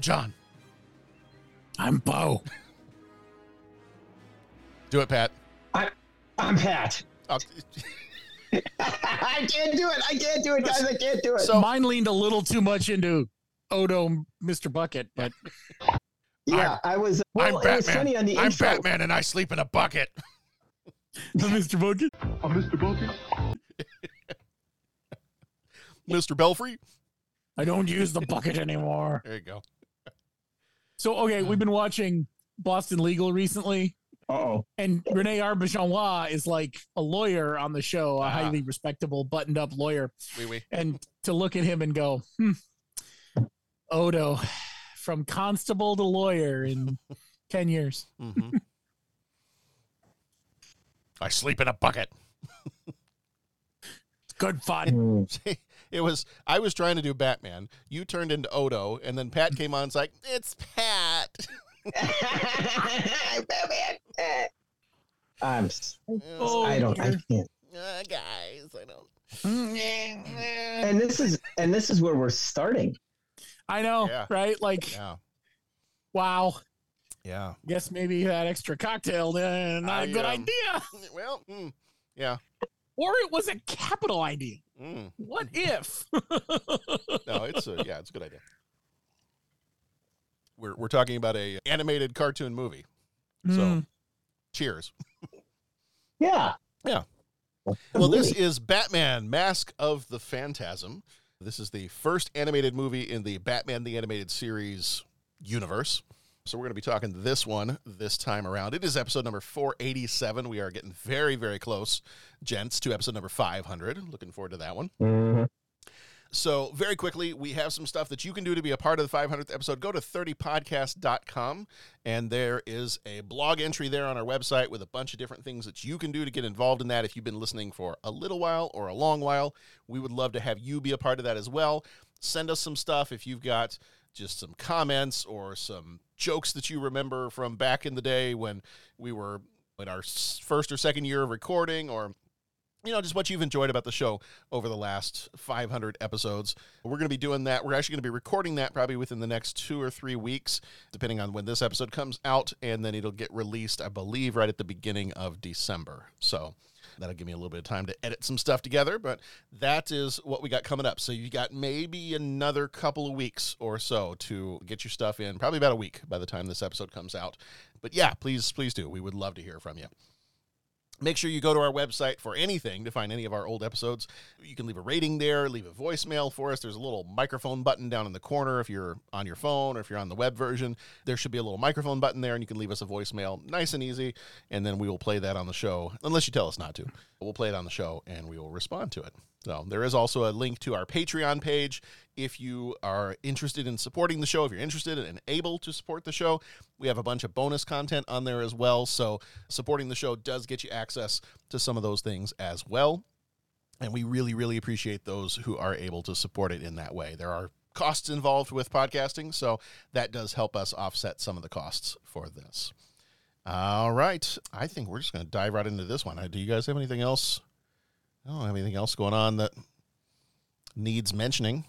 I'm John. I'm Bo. Do it, Pat. I, I'm Pat. Oh, I can't do it. I can't do it, guys. I can't do it. So mine leaned a little too much into Odo, Mr. Bucket, but yeah, I was. Well, I'm it was Batman. funny on the I'm intro. Batman, and I sleep in a bucket. the Mr. Bucket. I'm Mr. Bucket. Mr. Belfry. I don't use the bucket anymore. There you go. So okay, we've been watching Boston Legal recently, Oh, and Renee Auberjonois is like a lawyer on the show, a Ah. highly respectable, buttoned-up lawyer. Wee wee. and to look at him and go, hmm, Odo, from constable to lawyer in 10 years. hmm I sleep in a bucket. It's good fun. it was I was trying to do Batman. You turned into Odo, and then Pat came on. It's like it's Pat. Batman. I'm. Oh, I don't. I can't. Uh, guys, I don't. And this is and this is where we're starting. I know, Yeah. right? Like, Yeah, wow. yeah. Guess maybe that extra cocktail, uh, not a I, good um, idea. Well, mm, yeah. Or it was a capital idea. Mm. What if? No, it's a yeah, it's a good idea. We're we're talking about a animated cartoon movie. So, Mm. cheers. Yeah. Yeah. Well, this is Batman Mask of the Phantasm. This is the first animated movie in the Batman the Animated Series universe. So we're going to be talking this one this time around. It is episode number 487. We are getting very, very close, gents, to episode number 500. Looking forward to that one. Mhm. So, very quickly, we have some stuff that you can do to be a part of the 500th episode. Go to 30podcast.com, and there is a blog entry there on our website with a bunch of different things that you can do to get involved in that. If you've been listening for a little while or a long while, we would love to have you be a part of that as well. Send us some stuff if you've got just some comments or some jokes that you remember from back in the day when we were in our first or second year of recording or you know, just what you've enjoyed about the show over the last 500 episodes. We're going to be doing that. We're actually going to be recording that probably within the next two or three weeks, depending on when this episode comes out. And then it'll get released, I believe, right at the beginning of December. So that'll give me a little bit of time to edit some stuff together. But that is what we got coming up. So you got maybe another couple of weeks or so to get your stuff in, probably about a week by the time this episode comes out. But yeah, please, please do. We would love to hear from you. Make sure you go to our website for anything to find any of our old episodes. You can leave a rating there, leave a voicemail for us. There's a little microphone button down in the corner if you're on your phone or if you're on the web version. There should be a little microphone button there, and you can leave us a voicemail. Nice and easy, and then we will play that on the show, unless you tell us not to. We'll play it on the show, and we will respond to it. So there is also a link to our Patreon page if you are interested in supporting the show, if you're interested and able to support the show. We have a bunch of bonus content on there as well. So supporting the show does get you access to some of those things as well. And we really, really appreciate those who are able to support it in that way. There are costs involved with podcasting, so that does help us offset some of the costs for this. All right, I think we're just going to dive right into this one. Uh, Do you guys have anything else? I don't have anything else going on that needs mentioning.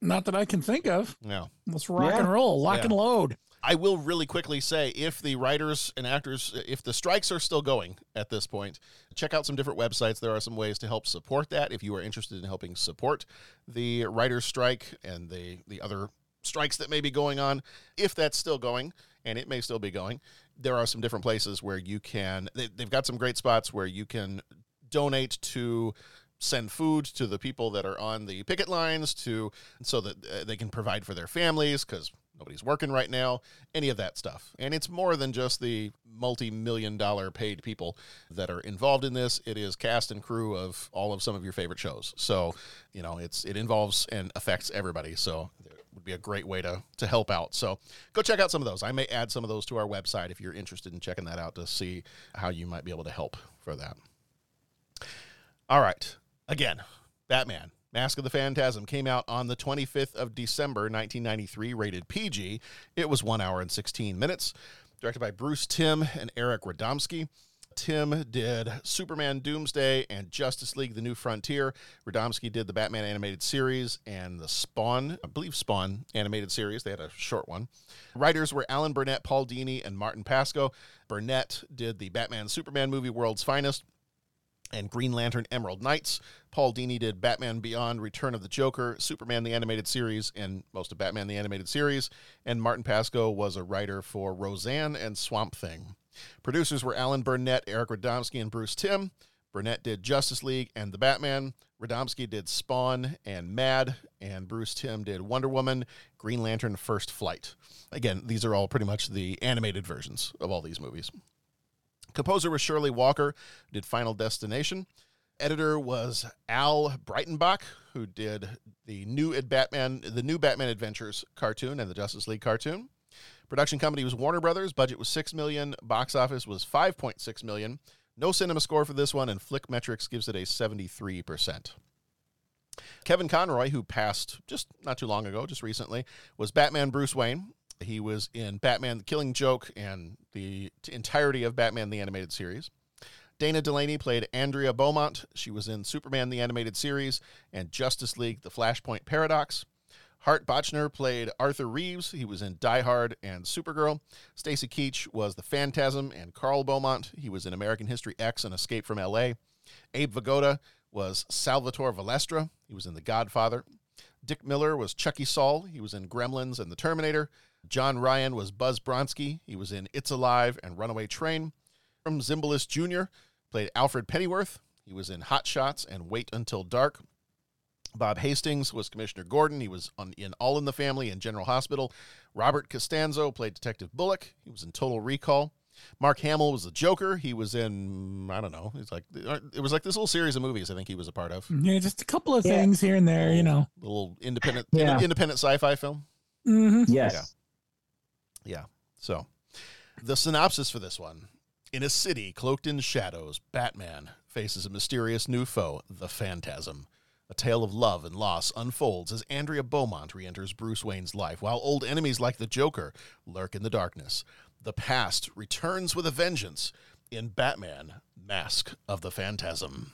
Not that I can think of. No. Let's rock Yeah. and roll, lock Yeah. and load. I will really quickly say if the writers and actors, if the strikes are still going at this point, check out some different websites. There are some ways to help support that if you are interested in helping support the writers' strike and the, the other strikes that may be going on. If that's still going, and it may still be going, there are some different places where you can, they, they've got some great spots where you can donate to send food to the people that are on the picket lines to so that uh, they can provide for their families because nobody's working right now any of that stuff. And it's more than just the multi-million dollar paid people that are involved in this. It is cast and crew of all of some of your favorite shows. So you know it's it involves and affects everybody. So it would be a great way to to help out. So go check out some of those. I may add some of those to our website if you're interested in checking that out to see how you might be able to help for that all right. Again, Batman. Mask of the Phantasm came out on the 25th of December, 1993, rated PG. It was one hour and 16 minutes. Directed by Bruce Timm and Eric Radomski. Timm did Superman Doomsday and Justice League The New Frontier. Radomski did the Batman animated series and the Spawn, I believe Spawn animated series. They had a short one. Writers were Alan Burnett, Paul Dini, and Martin Pasko. Burnett did the Batman Superman movie World's Finest and Green Lantern Emerald Knights. Paul Dini did Batman Beyond Return of the Joker, Superman the Animated Series, and most of Batman the Animated Series. And Martin Pasko was a writer for Roseanne and Swamp Thing. Producers were Alan Burnett, Eric Radomski, and Bruce Timm. Burnett did Justice League and The Batman. Radomski did Spawn and Mad, and Bruce Timm did Wonder Woman, Green Lantern First Flight. Again, these are all pretty much the animated versions of all these movies. Composer was Shirley Walker, did Final Destination. Editor was Al Breitenbach, who did the new Batman, the new Batman Adventures cartoon and the Justice League cartoon. Production company was Warner Brothers. Budget was six million. Box office was five point six million. No cinema score for this one, and Flickmetrix gives it a seventy-three percent. Kevin Conroy, who passed just not too long ago, just recently, was Batman Bruce Wayne. He was in Batman the Killing Joke and the entirety of Batman the Animated Series. Dana Delany played Andrea Beaumont. She was in Superman the Animated Series and Justice League The Flashpoint Paradox. Hart Bochner played Arthur Reeves. He was in Die Hard and Supergirl. Stacy Keach was the Phantasm and Carl Beaumont. He was in American History X and Escape from L.A. Abe Vigoda was Salvatore Valestra. He was in The Godfather. Dick Miller was Chuckie Sol. He was in Gremlins and The Terminator. John Ryan was Buzz Bronski. He was in It's Alive and Runaway Train. Efrem Zimbalist Jr. played Alfred Pennyworth. He was in Hot Shots and Wait Until Dark. Bob Hastings was Commissioner Gordon. He was on, in All in the Family and General Hospital. Robert Costanzo played Detective Bullock. He was in Total Recall. Mark Hamill was the Joker. He was in I don't know. It's like it was like this little series of movies. I think he was a part of. Yeah, just a couple of things here and there, you know. little independent Yeah. independent sci-fi film. Mm-hmm. Yes. Yeah. So, the synopsis for this one In a city cloaked in shadows, Batman faces a mysterious new foe, the Phantasm. A tale of love and loss unfolds as Andrea Beaumont re enters Bruce Wayne's life, while old enemies like the Joker lurk in the darkness. The past returns with a vengeance in Batman Mask of the Phantasm.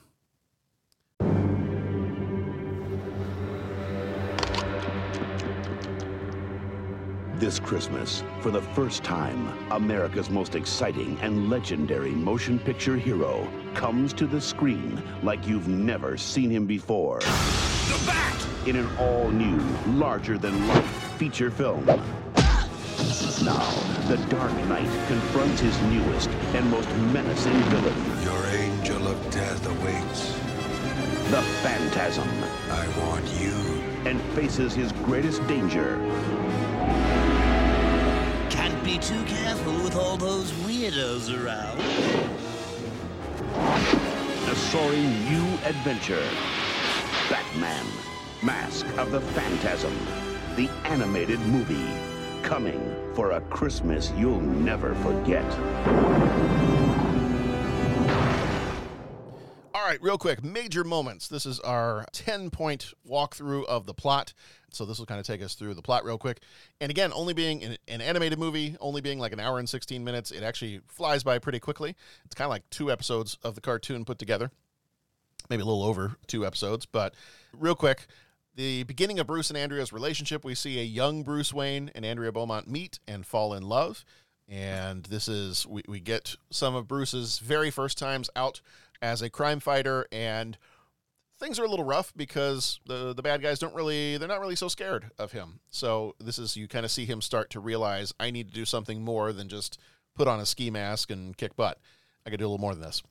This Christmas, for the first time, America's most exciting and legendary motion picture hero comes to the screen like you've never seen him before. The Bat! In an all-new, larger-than-life feature film. Now, the Dark Knight confronts his newest and most menacing villain. Your angel of death awaits. The Phantasm. I want you. And faces his greatest danger. Can't be too careful with all those weirdos around. A soaring new adventure. Batman. Mask of the Phantasm. The animated movie. Coming for a Christmas you'll never forget. All right, real quick, major moments. This is our 10 point walkthrough of the plot. So this will kind of take us through the plot real quick. And again, only being an, an animated movie, only being like an hour and 16 minutes, it actually flies by pretty quickly. It's kind of like two episodes of the cartoon put together, maybe a little over two episodes. But real quick, the beginning of Bruce and Andrea's relationship, we see a young Bruce Wayne and Andrea Beaumont meet and fall in love. And this is, we, we get some of Bruce's very first times out as a crime fighter. And things are a little rough because the, the bad guys don't really, they're not really so scared of him. So this is, you kind of see him start to realize, I need to do something more than just put on a ski mask and kick butt. I to do a little more than this.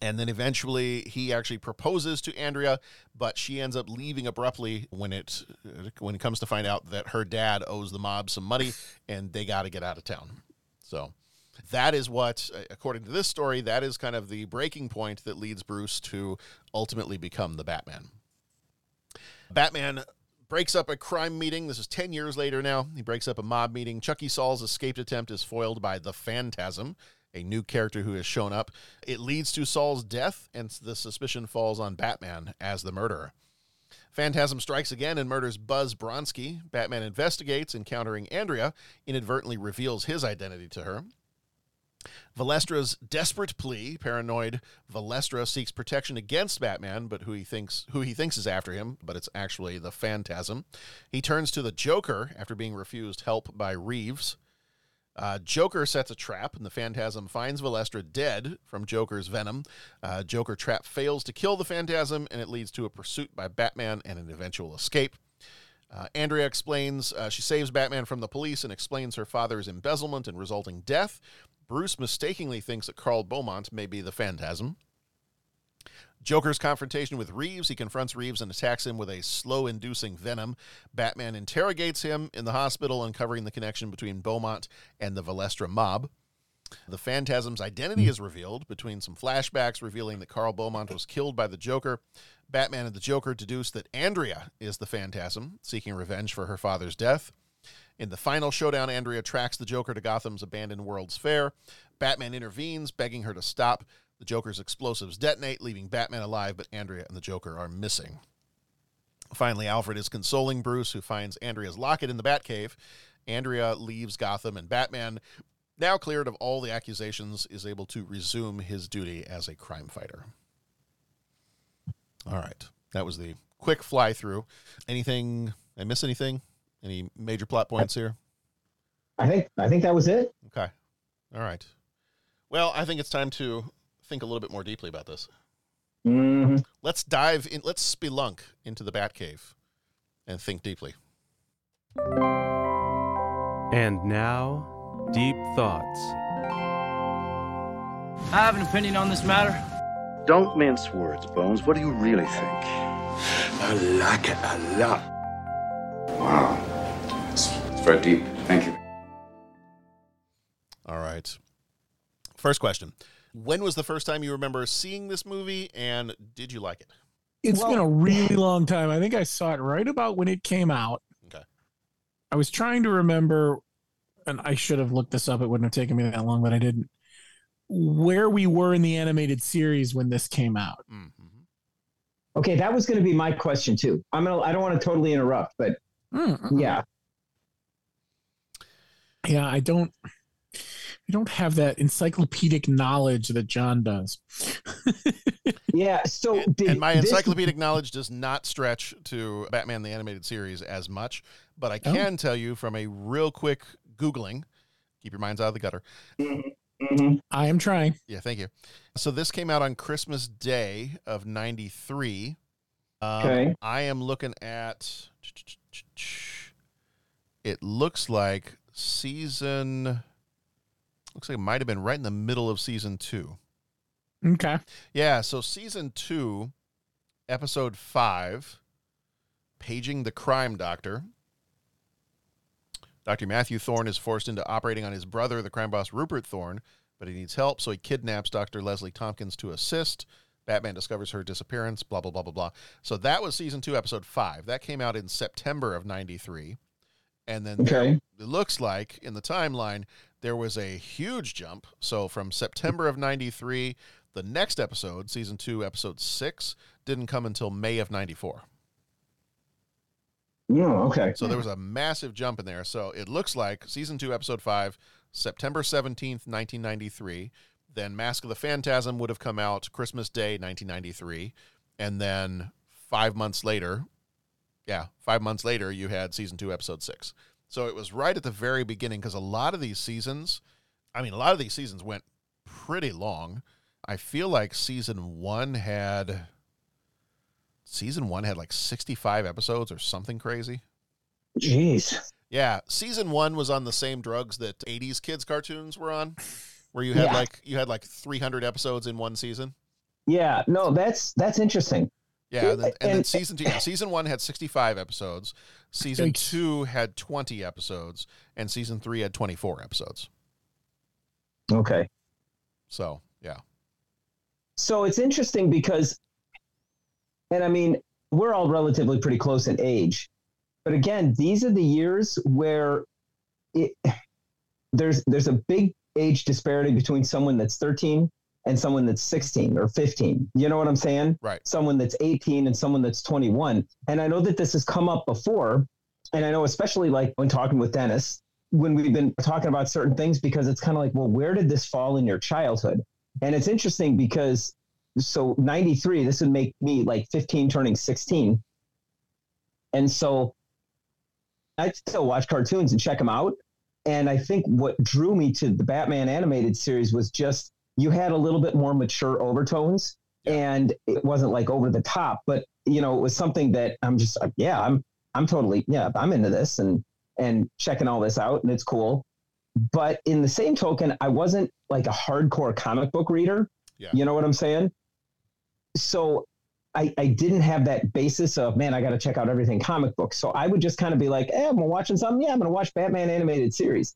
And then eventually he actually proposes to Andrea, but she ends up leaving abruptly when it when it comes to find out that her dad owes the mob some money and they got to get out of town. So that is what according to this story that is kind of the breaking point that leads Bruce to ultimately become the Batman. Batman breaks up a crime meeting. This is 10 years later now. He breaks up a mob meeting. Chuckie Sol's escaped attempt is foiled by the Phantasm, a new character who has shown up. It leads to Saul's death, and the suspicion falls on Batman as the murderer. Phantasm strikes again and murders Buzz Bronski. Batman investigates, encountering Andrea, inadvertently reveals his identity to her. Valestra's desperate plea, paranoid Valestra seeks protection against Batman, but who he thinks who he thinks is after him, but it's actually the Phantasm. He turns to the Joker after being refused help by Reeves. Uh, Joker sets a trap, and the Phantasm finds Valestra dead from Joker's venom. Uh, Joker trap fails to kill the Phantasm, and it leads to a pursuit by Batman and an eventual escape. Uh, Andrea explains uh, she saves Batman from the police and explains her father's embezzlement and resulting death. Bruce mistakenly thinks that Carl Beaumont may be the Phantasm. Joker's confrontation with Reeves. He confronts Reeves and attacks him with a slow inducing venom. Batman interrogates him in the hospital, uncovering the connection between Beaumont and the Valestra mob. The Phantasm's identity hmm. is revealed between some flashbacks revealing that Carl Beaumont was killed by the Joker. Batman and the Joker deduce that Andrea is the Phantasm, seeking revenge for her father's death. In the final showdown, Andrea tracks the Joker to Gotham's abandoned World's Fair. Batman intervenes, begging her to stop. The Joker's explosives detonate, leaving Batman alive, but Andrea and the Joker are missing. Finally, Alfred is consoling Bruce, who finds Andrea's locket in the Batcave. Andrea leaves Gotham, and Batman, now cleared of all the accusations, is able to resume his duty as a crime fighter. All right. That was the quick fly through. Anything, I miss anything? Any major plot points here? I think I think that was it. Okay. All right. Well, I think it's time to think a little bit more deeply about this. Mm-hmm. Let's dive in. Let's spelunk into the Batcave and think deeply. And now, deep thoughts. I have an opinion on this matter. Don't mince words, Bones. What do you really think? I like it a lot. Wow. It's, it's very deep. Thank you. All right. First question. When was the first time you remember seeing this movie and did you like it? It's well, been a really long time. I think I saw it right about when it came out. Okay. I was trying to remember, and I should have looked this up. It wouldn't have taken me that long, but I didn't. Where we were in the animated series when this came out. Mm-hmm. Okay, that was going to be my question too. I'm gonna. I don't want to totally interrupt, but mm-hmm. yeah, yeah. I don't. I don't have that encyclopedic knowledge that John does. yeah. So, and, and my encyclopedic this... knowledge does not stretch to Batman the Animated Series as much, but I can oh. tell you from a real quick Googling, keep your minds out of the gutter. Mm-hmm. I am trying. Yeah, thank you. So, this came out on Christmas Day of 93. Um, okay. I am looking at. It looks like season Looks like it might have been right in the middle of season two. Okay. Yeah. So season two, episode five, paging the crime doctor. Dr. Matthew Thorne is forced into operating on his brother, the crime boss Rupert Thorne, but he needs help, so he kidnaps Dr. Leslie Tompkins to assist. Batman discovers her disappearance, blah, blah, blah, blah, blah. So that was season two, episode five. That came out in September of 93. And then okay. there, it looks like in the timeline, there was a huge jump. So from September of 93 The next episode, season two, episode six, didn't come until May of 94. Oh, okay. So there was a massive jump in there. So it looks like season two, episode five, September 17th, 1993. Then Mask of the Phantasm would have come out Christmas Day, 1993. And then five months later, yeah, five months later, you had season two, episode six. So it was right at the very beginning because a lot of these seasons, I mean, a lot of these seasons went pretty long. I feel like season one had season one had like 65 episodes or something crazy. Jeez. Yeah, season one was on the same drugs that 80s kids cartoons were on, where you had Yeah. like you had like 300 episodes in one season. Yeah, no, that's that's interesting. Yeah, and then, and then season two, yeah, season one had 65 episodes, season Yikes. two had 20 episodes, and season three had 24 episodes. Okay. So yeah, So it's interesting because, and I mean, we're all relatively pretty close in age, but again, these are the years where it there's there's a big age disparity between someone that's 13 and someone that's 16 or 15. You know what I'm saying? Right. Someone that's 18 and someone that's 21. And I know that this has come up before, and I know especially like when talking with Dennis, when we've been talking about certain things, because it's kind of like, well, where did this fall in your childhood? And it's interesting because so 93, this would make me like 15 turning 16. And so I still watch cartoons and check them out. And I think what drew me to the Batman animated series was just you had a little bit more mature overtones and it wasn't like over the top, but you know, it was something that I'm just like, yeah, I'm I'm totally yeah, I'm into this and and checking all this out and it's cool. But in the same token, I wasn't like a hardcore comic book reader. Yeah. You know what I'm saying? So I, I didn't have that basis of man, I got to check out everything comic book. So I would just kind of be like, eh, I'm watching something. Yeah, I'm gonna watch Batman animated series,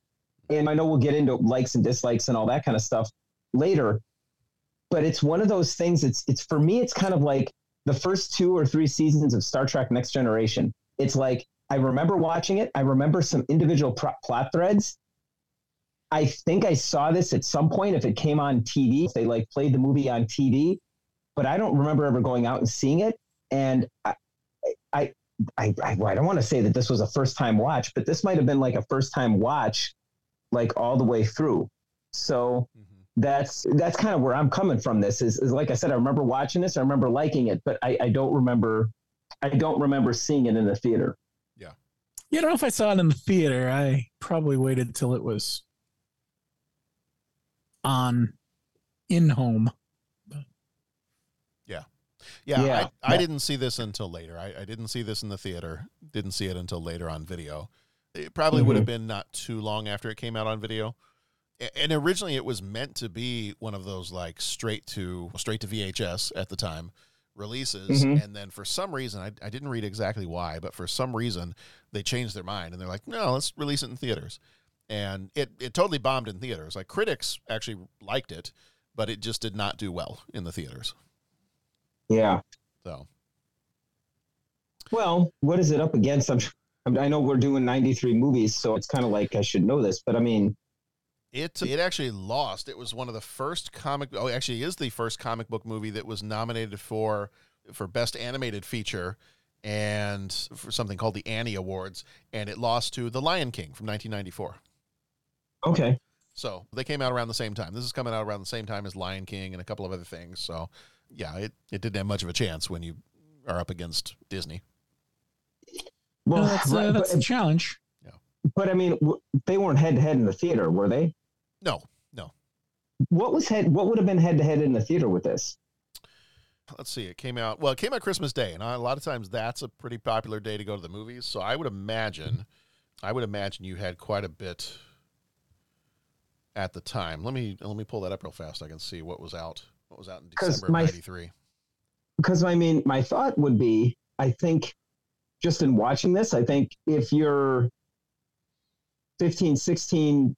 and I know we'll get into likes and dislikes and all that kind of stuff later. But it's one of those things. It's it's for me. It's kind of like the first two or three seasons of Star Trek Next Generation. It's like I remember watching it. I remember some individual plot threads. I think I saw this at some point if it came on TV, if they like played the movie on TV, but I don't remember ever going out and seeing it. And I, I, I, I, I don't want to say that this was a first time watch, but this might have been like a first time watch, like all the way through. So mm-hmm. That's that's kind of where I'm coming from. This is, is like I said, I remember watching this, I remember liking it, but I, I don't remember, I don't remember seeing it in the theater. Yeah, I don't know if I saw it in the theater. I probably waited till it was on in home. yeah, yeah. Yeah. I, I didn't see this until later. I, I didn't see this in the theater. Didn't see it until later on video. It probably would mm-hmm. have been not too long after it came out on video. And originally, it was meant to be one of those like straight to straight to VHS at the time releases, Mhm. and then for some reason, I, I didn't read exactly why, but for some reason, they changed their mind and they're like, no, let's release it in theaters, and it it totally bombed in theaters. Like critics actually liked it, but it just did not do well in the theaters. Yeah. So Well, what is it up against? I'm, I'm I know we're doing 93 movies, so it's kind of like I should know this, but I mean, It it actually lost. It was one of the first comic. Oh, actually, is the first comic book movie that was nominated for for best animated feature and for something called the Annie Awards, and it lost to The Lion King from 1994. okay. So they came out around the same time. This is coming out around the same time as Lion King and a couple of other things. So yeah, it it didn't have much of a chance when you are up against Disney. Well, No, that's, uh, right, that's but, a challenge. Yeah. but I mean, w- they weren't head to head in the theater, were they? No, no. What was head? What would have been head to head in the theater with this? let's see, it came out well, it came out Christmas Day, and a lot of times that's a pretty popular day to go to the movies. So I would imagine, I would imagine you had quite a bit at the time. Let me let me pull that up real fast. I can see what was out. What was out in December my- of '93. Because I mean, my thought would be, I think, just in watching this, I think if you're 15, 16,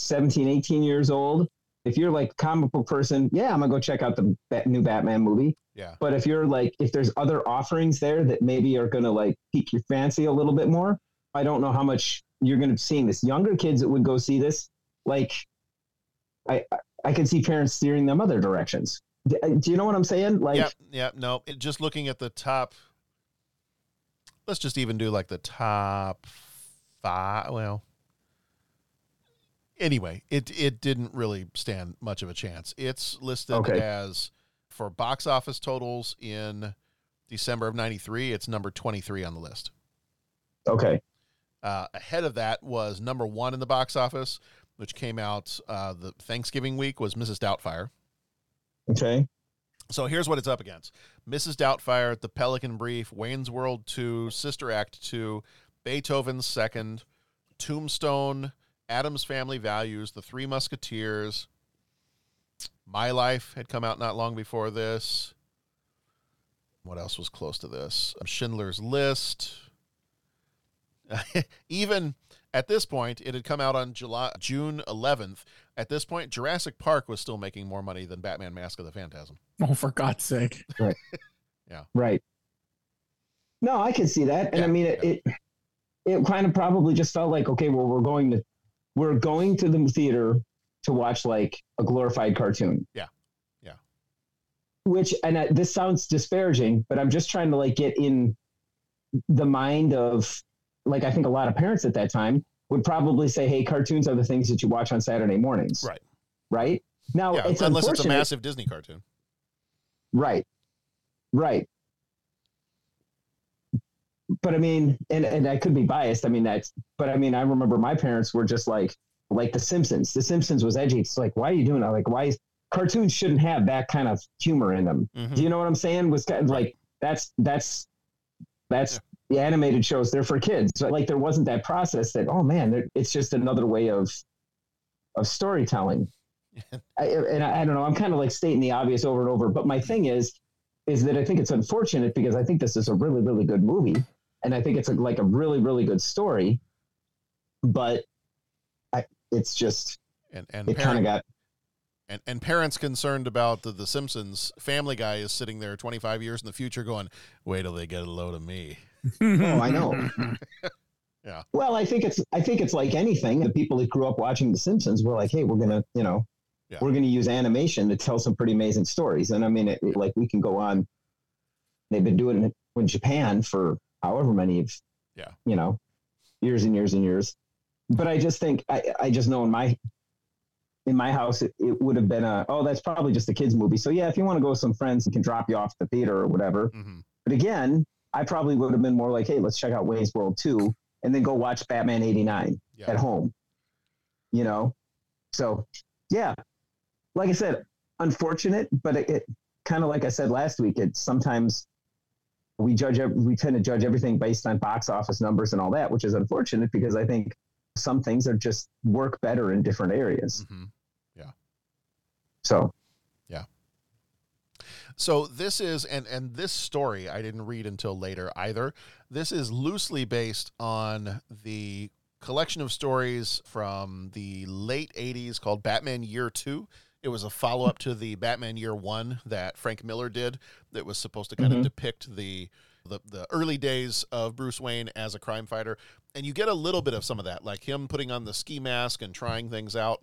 17, 18 years old, if you're like a comic book person, yeah, I'm gonna go check out the new Batman movie. Yeah. But if you're like, if there's other offerings there that maybe are gonna like pique your fancy a little bit more, I don't know how much you're gonna be seeing this. Younger kids that would go see this, like, I I- can see parents steering them other directions. Do, uh, do you know what I'm saying? Like, yeah, yeah, no. It, just looking at the top, let's just even do like the top five. Well, anyway, it it didn't really stand much of a chance. It's listed Okay. as for box office totals in December of '93. It's number 23 on the list. okay, Uh, ahead of that was number one in the box office, which came out uh, the Thanksgiving week, was Mrs. Doubtfire. okay, So here's what it's up against Mrs. Doubtfire, The Pelican Brief, Wayne's World 2, Sister Act 2, Beethoven's Second, Tombstone, Addams Family Values, The Three Musketeers. My Life had come out not long before this. What else was close to this? Um, Schindler's List. Even at this point, it had come out on July June 11th. At this point, Jurassic Park was still making more money than Batman: Mask of the Phantasm. Oh, for God's sake! right, Yeah. right. No, I can see that, and I mean it, it. It kind of probably just felt like okay, well, we're going to, we're going to the theater to watch like a glorified cartoon. Yeah. Yeah. Which and I, this sounds disparaging, but I'm just trying to like get in the mind of like I think a lot of parents at that time would probably say, "Hey, cartoons are the things that you watch on Saturday mornings." Right. Right. Now, Yeah, it's unless it's a massive Disney cartoon. Right. Right. But I mean, and, and I could be biased. I mean, that's, but I mean, I remember my parents were just like, like The Simpsons. The Simpsons was edgy. It's like, why are you doing that? Like, why is cartoons shouldn't have that kind of humor in them? Mm-hmm. Do you know what I'm saying? Was kind of like, that's, that's, that's the animated shows. They're for kids. So, like, there wasn't that process that, oh man, it's just another way of, of storytelling. I, and I, I don't know. I'm kind of like stating the obvious over and over. But my thing is, is that I think it's unfortunate because I think this is a really, really good movie, and I think it's a, like a really, really good story. But I, it's just and and it kind of got And and parents concerned about the, the Simpsons, Family Guy is sitting there 25 years in the future, going, "Wait till they get a load of me." oh, I know. Yeah. Well, I think it's I think it's like anything. The people that grew up watching The Simpsons were like, hey, we're gonna, you know, Yeah. we're gonna use animation to tell some pretty amazing stories. And I mean, it, it- like we can go on. They've been doing it in Japan for however many, Yeah. you know, years and years and years. But I just think I I just know in my in my house it, it would have been a oh that's probably just a kids movie. So yeah, if you want to go with some friends, you can drop you off at the theater or whatever. Mm-hmm. But again, I probably would have been more like, hey, let's check out Wayne's World 2 and then go watch Batman 89 at home. You know? So, yeah. Like I said, unfortunate, but it, it kind of like I said last week, it's sometimes we judge, we tend to judge everything based on box office numbers and all that, which is unfortunate because I think some things are just work better in different areas. Mm-hmm. Yeah. So, Yeah. So this is and and this story I didn't read until later either. This is loosely based on the collection of stories from the late 80s called Batman Year 2. It was a follow-up to the Batman Year 1 that Frank Miller did that was supposed to kind Mhm. of depict the the, the early days of Bruce Wayne as a crime fighter. And you get a little bit of some of that, like him putting on the ski mask and trying things out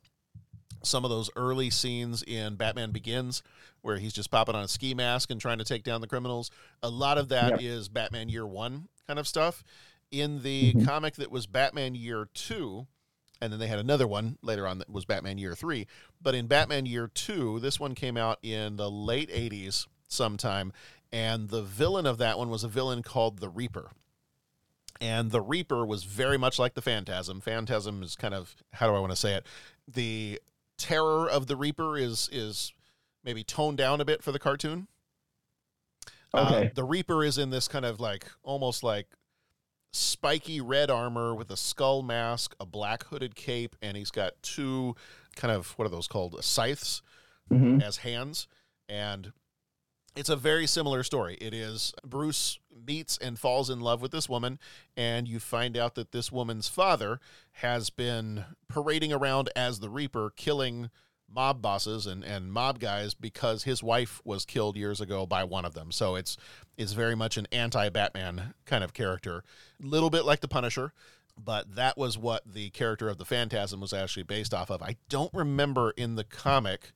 some of those early scenes in Batman Begins where he's just popping on a ski mask and trying to take down the criminals. A lot of that is Yep. Batman Year 1 kind of stuff. In the Mhm. comic that was Batman Year 2, and then they had another one later on that was Batman Year 3, but in Batman Year 2, this one came out in the late 80s sometime and the villain of that one was a villain called the Reaper and the Reaper was very much like the Phantasm. Phantasm is kind of how do I want to say it? The terror of the Reaper is is maybe toned down a bit for the cartoon. Uh, Okay. the Reaper is in this kind of like almost like spiky red armor with a skull mask, a black hooded cape, and he's got two kind of what are those called? Scythes Mhm. as hands. And it's a very similar story. It is Bruce meets and falls in love with this woman, and you find out that this woman's father has been parading around as the Reaper, killing mob bosses and, and mob guys because his wife was killed years ago by one of them. So it's it's very much an anti-Batman kind of character. A little bit like the Punisher. but that was what the character of the Phantasm was actually based off of. I don't remember in the comic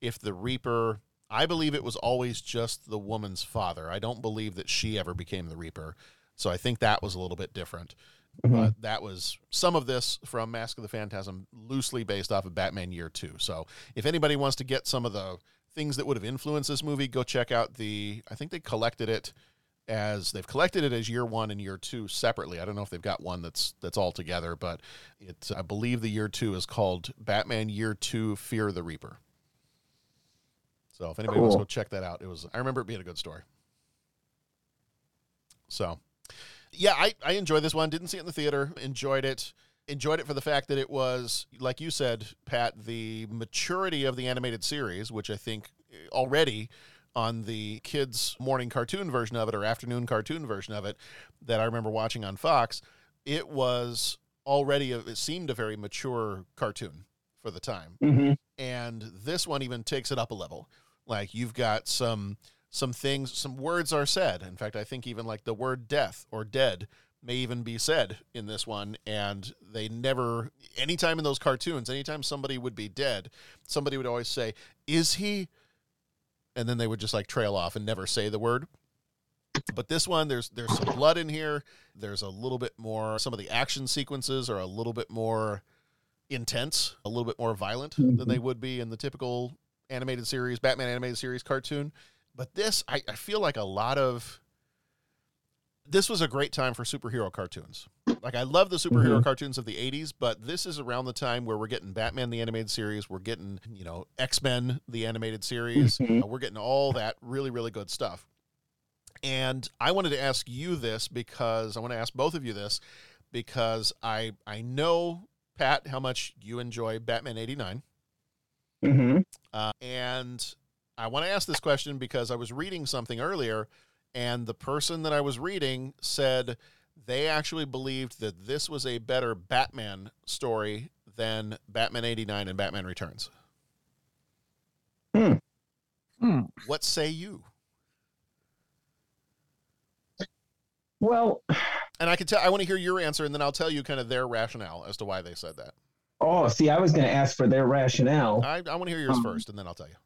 if the Reaper. I believe it was always just the woman's father. I don't believe that she ever became the Reaper. So I think that was a little bit different. Mm-hmm. But that was some of this from Mask of the Phantasm, loosely based off of Batman Year Two. So if anybody wants to get some of the things that would have influenced this movie, go check out the. I think they collected it as they've collected it as Year One and Year Two separately. I don't know if they've got one that's that's all together, but it's. I believe the Year Two is called Batman Year Two: Fear the Reaper. So if anybody wants to go check that out, it was. I remember it being a good story. So, yeah, I, I enjoyed this one. Didn't see it in the theater. Enjoyed it. Enjoyed it for the fact that it was, like you said, Pat, the maturity of the animated series, which I think already on the kids' morning cartoon version of it or afternoon cartoon version of it that I remember watching on Fox, it was already, a, it seemed a very mature cartoon for the time. Mhm. And this one even takes it up a level. Like you've got some some things, some words are said. In fact, I think even like the word death or dead may even be said in this one. And they never, anytime in those cartoons, anytime somebody would be dead, somebody would always say, Is he? And then they would just like trail off and never say the word. But this one, there's there's some blood in here. There's a little bit more. Some of the action sequences are a little bit more intense, a little bit more violent than they mm-hmm. would be in the typical animated series, Batman animated series cartoon. But this, I, I feel like a lot of this was a great time for superhero cartoons. Like I love the superhero Mhm. cartoons of the 80s, but this is around the time where we're getting Batman the animated series, we're getting, you know, X-Men the animated series. Mhm. Uh, we're getting all that really really good stuff. And I wanted to ask you this because I want to ask both of you this because I I know Pat how much you enjoy Batman 89. Mm-hmm. Uh, and I want to ask this question because I was reading something earlier, and the person that I was reading said they actually believed that this was a better Batman story than Batman 89 and Batman Returns. Hmm. What say you? Well, And I can tell I want to hear your answer, and then I'll tell you kind of their rationale as to why they said that. oh, see, I was going to ask for their rationale. I, I want to hear yours Um, first, and then I'll tell you.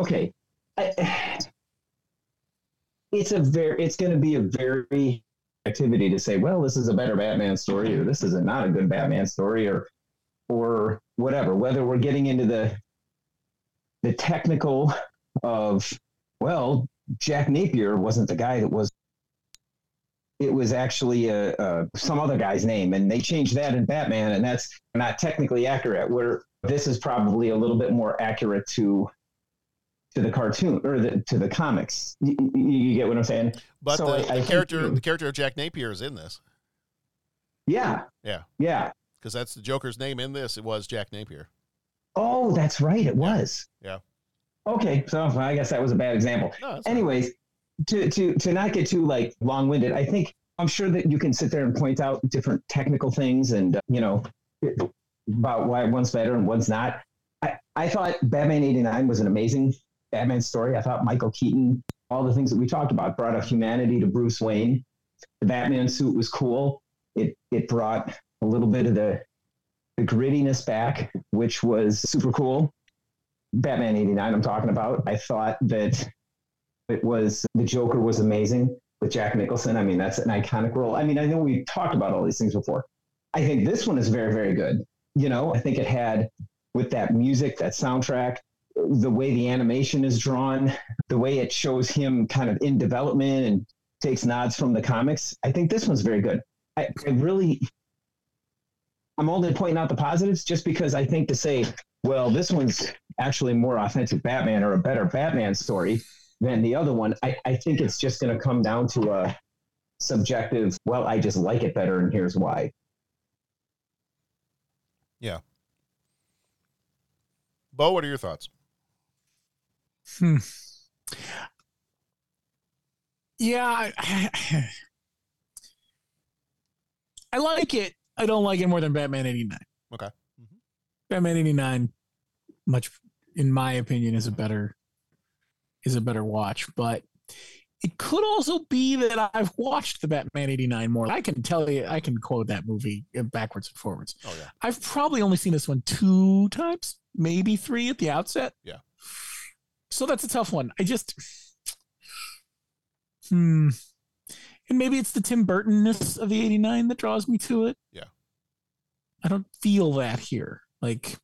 Okay. I, it's a very it's going to be a very activity to say well this is a better batman story or this is a not a good batman story or or whatever. Whether we're getting into the the technical of well jack napier wasn't the guy that was it was actually a, a some other guy's name and they changed that in batman and that's not technically accurate. Where this is probably a little bit more accurate to to the cartoon or the, to the comics. You, you, get what I'm saying? But So the, I- the I character, the character of Jack Napier is in this. Yeah, Yeah, yeah. because that's the Joker's name in this. It was Jack Napier. Oh, that's right. It was. Yeah. Okay, so I guess that was a bad example. No. Anyways, to to to not get too like long winded, I think I'm sure that you can sit there and point out different technical things and uh, you know about why one's better and one's not. I I thought Batman '89 was an amazing Batman story. I thought Michael Keaton, all the things that we talked about, brought a humanity to Bruce Wayne. The Batman suit was cool. It it brought a little bit of the the grittiness back, which was super cool. Batman 89, I'm talking about. I thought that it was the Joker was amazing with Jack Nicholson. I mean, that's an iconic role. I mean, I know we've talked about all these things before. I think this one is very, very good. You know, I think it had with that music, that soundtrack, the way the animation is drawn, the way it shows him kind of in development and takes nods from the comics. I think this one's very good. I, I really, I'm only pointing out the positives just because I think to say, well, this one's actually more authentic Batman or a better Batman story than the other one. I, I think it's just going to come down to a subjective, well, I just like it better, and here's why. Yeah. Bo, what are your thoughts? Hmm. Yeah, I, I, I like it. I don't like it more than Batman 89. Okay. Batman 89 much in my opinion is a better is a better watch, but It could also be that I've watched the Batman 89 more. I can tell you, I can quote that movie backwards and forwards. Oh, yeah. I've probably only seen this one two times, maybe three at the outset. Yeah. So that's a tough one. I just, hmm. And maybe it's the Tim Burtonness of the 89 that draws me to it. Yeah. I don't feel that here. Like,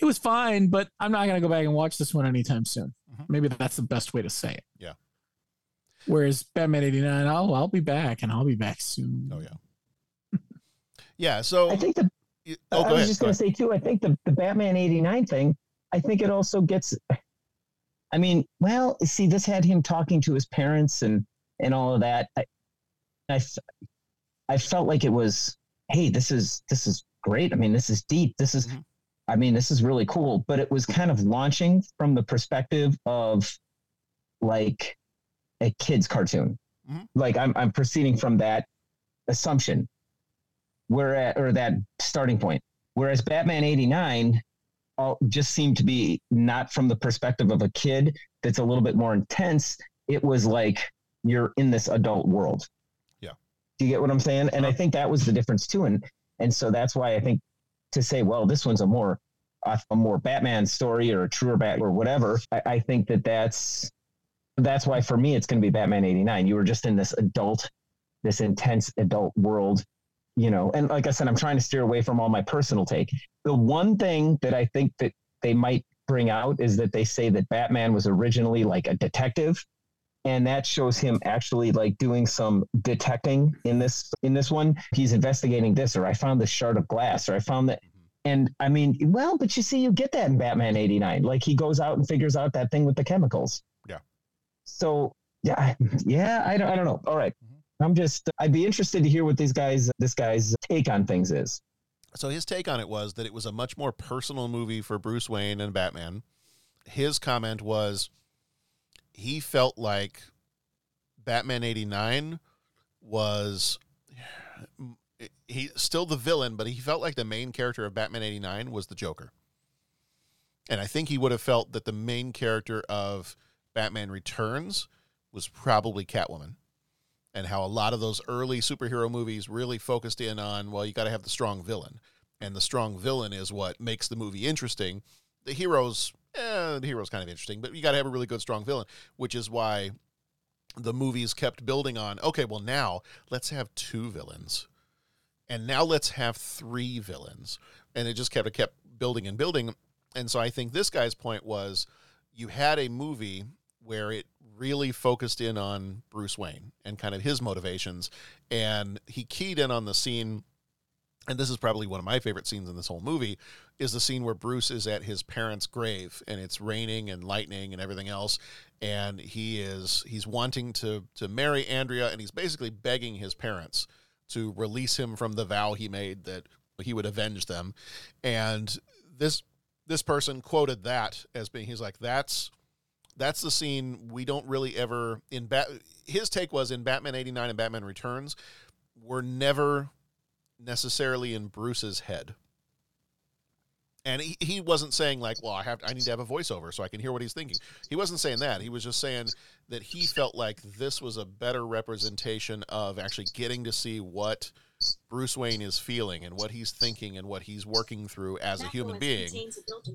it was fine, but I'm not going to go back and watch this one anytime soon. Maybe that's the best way to say it. Yeah. Whereas Batman 89, I'll, I'll be back and I'll be back soon. Oh, yeah. yeah. So I think the, oh, I was ahead. just go going to ahead. say too. I think the the Batman '89 thing. I think it also gets. I mean, well, see, this had him talking to his parents and and all of that. I I felt like it was, hey, this is this is great. I mean, this is deep. This is, mm-hmm. I mean, this is really cool. But it was kind of launching from the perspective of like a kid's cartoon. Mm-hmm. Like I'm I'm proceeding from that assumption where at, or that starting point. Whereas Batman 89 all, just seemed to be not from the perspective of a kid that's a little bit more intense. It was like you're in this adult world. Yeah. Do you get what I'm saying? And I uh-huh. think that was the difference too. And and so that's why I think to say, well, this one's a more a, a more Batman story or a truer Bat or whatever. I, I think that that's that's why for me it's going to be Batman 89. You were just in this adult, this intense adult world you know and like i said i'm trying to steer away from all my personal take. The one thing that i think that they might bring out is that they say that batman was originally like a detective and that shows him actually like doing some detecting in this in this one. He's investigating this or i found this shard of glass or i found that mm-hmm. and i mean well but you see you get that in batman 89 like he goes out and figures out that thing with the chemicals. Yeah. so yeah yeah i don't, I don't know. All right. I'm just i'd be interested to hear what these guys this guy's take on things is So his take on it was that it was a much more personal movie for Bruce Wayne and Batman. His comment was he felt like Batman 89 was he still the villain, but he felt like the main character of Batman 89 was the Joker. And I think he would have felt that the main character of Batman Returns was probably Catwoman and how a lot of those early superhero movies really focused in on well you got to have the strong villain. And the strong villain is what makes the movie interesting. The heroes eh, the hero's kind of interesting but you got to have a really good strong villain which is why the movies kept building on okay well now let's have two villains. And now let's have three villains. And it just kept it kept building and building. And so i think this guy's point was you had a movie where it really focused in on Bruce Wayne and kind of his motivations. And he keyed in on the scene, and this is probably one of my favorite scenes in this whole movie, is the scene where Bruce is at his parents' grave and it's raining and lightning and everything else. And he is he's wanting to to marry Andrea and he's basically begging his parents to release him from the vow he made that he would avenge them. And this this person quoted that as being he's like, that's that's the scene we don't really ever in bat his take was in batman 89 and batman returns we're never necessarily in bruce's head. And he, he wasn't saying like well i have i need to have a voiceover so i can hear what he's thinking. He wasn't saying that. He was just saying that he felt like this was a better representation of actually getting to see what bruce wayne is feeling and what he's thinking and what he's working through as a human being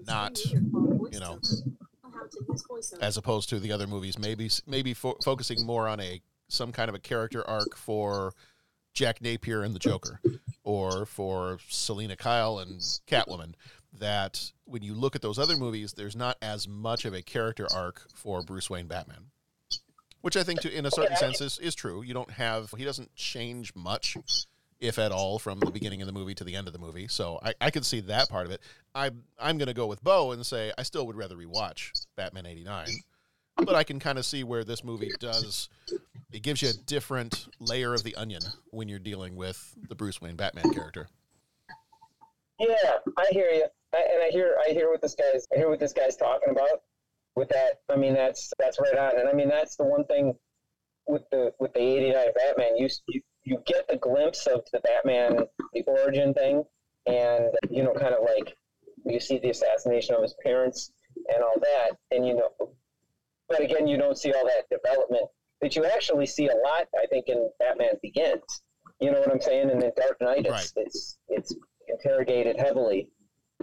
not you know as opposed to the other movies maybe maybe fo- focusing more on a some kind of a character arc for Jack Napier and the Joker or for Selina Kyle and Catwoman that when you look at those other movies there's not as much of a character arc for Bruce Wayne Batman. Which I think to, in a certain sense is, is true. You don't have he doesn't change much if at all, from the beginning of the movie to the end of the movie. So I, I can see that part of it. I, I'm going to go with Bo and say I still would rather rewatch Batman 89. But I can kind of see where this movie does. It gives you a different layer of the onion when you're dealing with the Bruce Wayne Batman character. Yeah, I hear you, I, and I hear I hear what this guy's I hear what this guy's talking about. With that, I mean that's that's right on, and I mean that's the one thing with the with the '89 Batman. You you, you get a glimpse of the Batman the origin thing, and you know, kind of like you see the assassination of his parents and all that, and you know, but again, you don't see all that development that you actually see a lot, I think, in Batman Begins. You know what I'm saying? And then Dark Knight, it's it's it's interrogated heavily.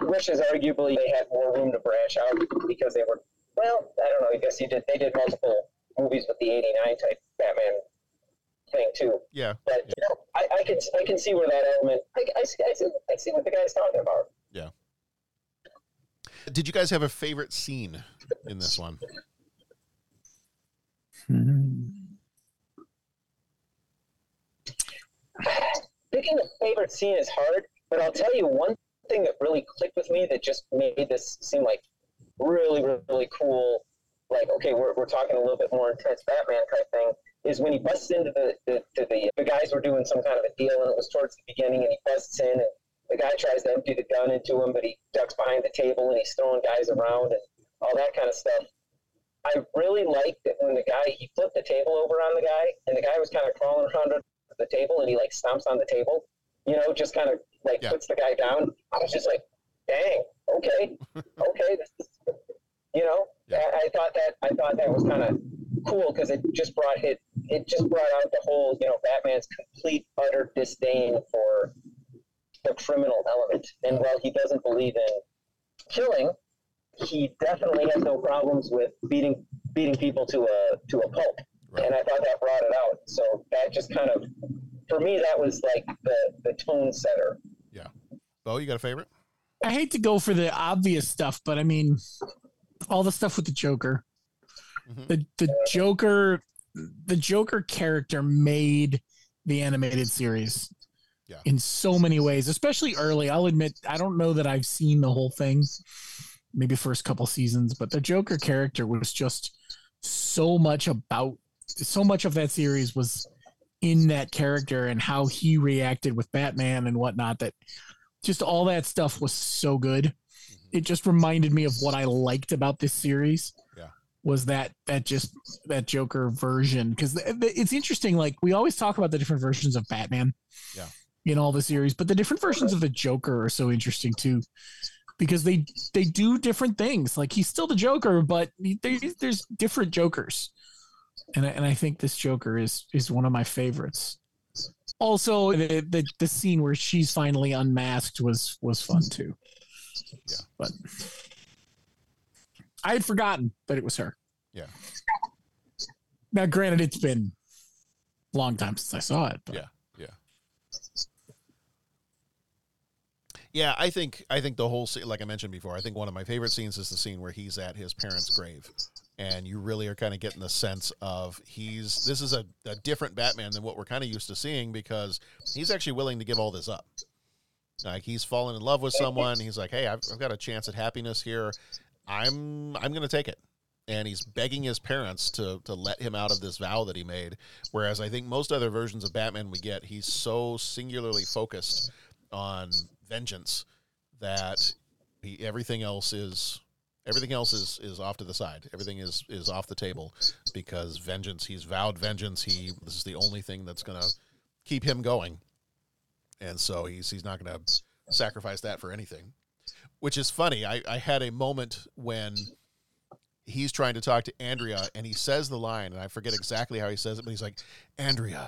which is arguably they had more room to branch out because they were well, I don't know. I guess you did. They did multiple movies with the '89 type Batman thing too. Yeah. But you know, I, I can I can see where that element. I, I, see, I, see, I see what the guy's talking about. Yeah. Did you guys have a favorite scene in this one? Hmm. Picking a favorite scene is hard, but I'll tell you one thing that really clicked with me that just made this seem like really, really cool. Like, okay, we're, we're talking a little bit more intense Batman type thing. Is when he busts into the the, to the the guys were doing some kind of a deal, and it was towards the beginning, and he busts in, and the guy tries to empty the gun into him, but he ducks behind the table, and he's throwing guys around, and all that kind of stuff. I really liked that when the guy he flipped the table over on the guy, and the guy was kind of crawling around the table, and he like stomps on the table, you know, just kind of like Yeah. puts the guy down. I was just like, dang, okay, okay, this is, you know, I, I thought that I thought that was kind of cool because it just brought it it just brought out the whole you know Batman's complete utter disdain for the criminal element, and while he doesn't believe in killing, he definitely has no problems with beating beating people to a to a pulp. And I thought that brought it out. So that just kind of, for me, that was like the the tone setter. Yeah. Bo, you got a favorite? I hate to go for the obvious stuff, but I mean, all the stuff with the Joker. The the Joker, the Joker character made the animated series. Yeah. In so many ways, especially early. I'll admit I don't know that I've seen the whole thing, maybe first couple seasons, but the Joker character was just so much about so much of that series was in that character and how he reacted with Batman and whatnot that just all that stuff was so good. Mm-hmm. It just reminded me of what I liked about this series. Was that that just that Joker version? Because it's interesting. Like we always talk about the different versions of Batman Yeah. in all the series, but the different versions of the Joker are so interesting too, because they they do different things. Like he's still the Joker, but there, there's different Jokers, and I, and I think this Joker is is one of my favorites. Also, the, the the scene where she's finally unmasked was was fun too. Yeah, but I had forgotten that it was her. Yeah. Now, granted, it's been a long time since I saw it. But Yeah, yeah, yeah. I think I think the whole scene, like I mentioned before, I think one of my favorite scenes is the scene where he's at his parents' grave, and you really are kind of getting the sense of he's this is a, a different Batman than what we're kind of used to seeing because he's actually willing to give all this up. Like he's fallen in love with someone. He's like, hey, I've, I've got a chance at happiness here. I'm I'm to take it and he's begging his parents to to let him out of this vow that he made. Whereas I think most other versions of Batman we get, he's so singularly focused on vengeance that he, everything else is everything else is is off to the side. Everything is is off the table because vengeance. He's vowed vengeance. He this is the only thing that's going to keep him going, and so he's he's not going to sacrifice that for anything. Which is funny. I, I had a moment when he's trying to talk to Andrea and he says the line, and I forget exactly how he says it, but he's like, Andrea,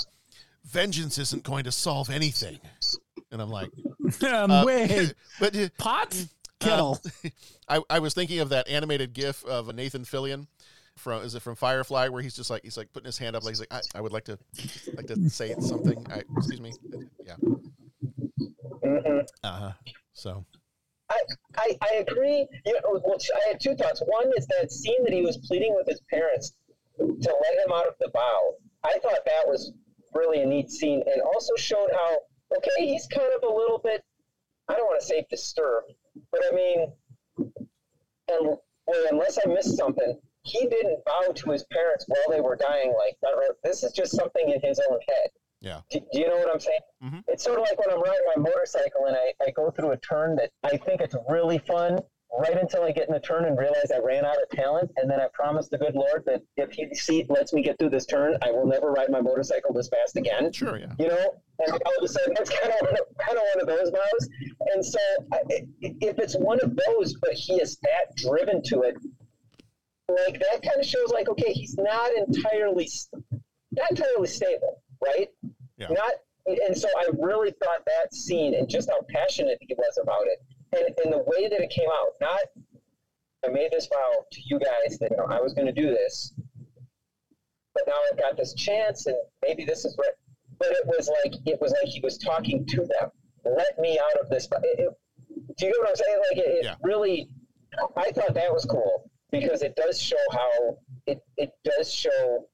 vengeance isn't going to solve anything. And I'm like, Um, uh, wait, but uh, pot kettle. I, I was thinking of that animated GIF of Nathan Fillion from is it from Firefly where he's just like he's like putting his hand up like he's like I, I would like to like to say something. I, excuse me. Yeah. Uh huh. So I, I, I agree. You oh, know, well, I had two thoughts. One is that scene that he was pleading with his parents to let him out of the vow. I thought that was really a neat scene, and also showed how okay he's kind of a little bit. I don't want to say disturbed, but I mean, and well, unless I missed something, he didn't bow to his parents while they were dying. Like this is just something in his own head. Yeah. Do, do you know what I'm saying? Mm-hmm. It's sort of like when I'm riding my motorcycle and I, I go through a turn that I think it's really fun right until I get in the turn and realize I ran out of talent. And then I promise the good Lord that if he see, lets me get through this turn, I will never ride my motorcycle this fast again. Sure, yeah. You know? And all of a sudden, that's kind of, kind of one of those vows. And so I, if it's one of those, but he is that driven to it, like that kind of shows like, okay, he's not entirely not entirely stable, right? Yeah. Not, and so I really thought that scene and just how passionate he was about it, and, and the way that it came out. Not, I made this vow to you guys that you know, I was going to do this, but now I've got this chance, and maybe this is what. But it was like it was like he was talking to them. Let me out of this. It, it, do you know what I'm saying? Like it, it really, I thought that was cool because it does show how it, it does show.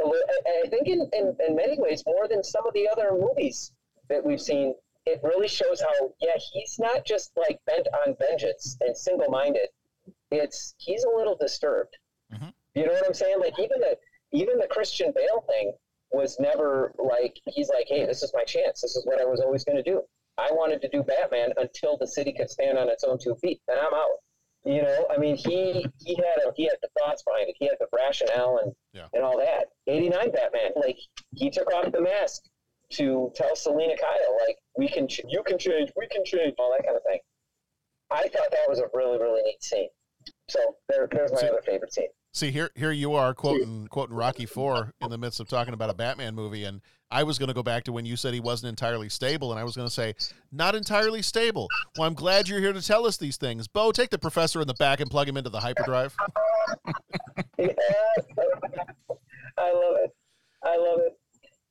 I think in, in, in many ways more than some of the other movies that we've seen, it really shows how yeah he's not just like bent on vengeance and single minded. It's he's a little disturbed. Mm-hmm. You know what I'm saying? Like even the even the Christian Bale thing was never like he's like, hey, this is my chance. This is what I was always going to do. I wanted to do Batman until the city could stand on its own two feet. Then I'm out. You know, I mean, he he had a, he had the thoughts behind it. He had the rationale and yeah. and all that. '89 Batman, like he took off the mask to tell Selina Kyle, like, we can, ch- you can change, we can change, all that kind of thing. I thought that was a really really neat scene. So there, there's my See- other favorite scene. See here, here you are quoting quoting Rocky Four in the midst of talking about a Batman movie, and I was going to go back to when you said he wasn't entirely stable, and I was going to say not entirely stable. Well, I'm glad you're here to tell us these things. Bo, take the professor in the back and plug him into the hyperdrive. I love it. I love it.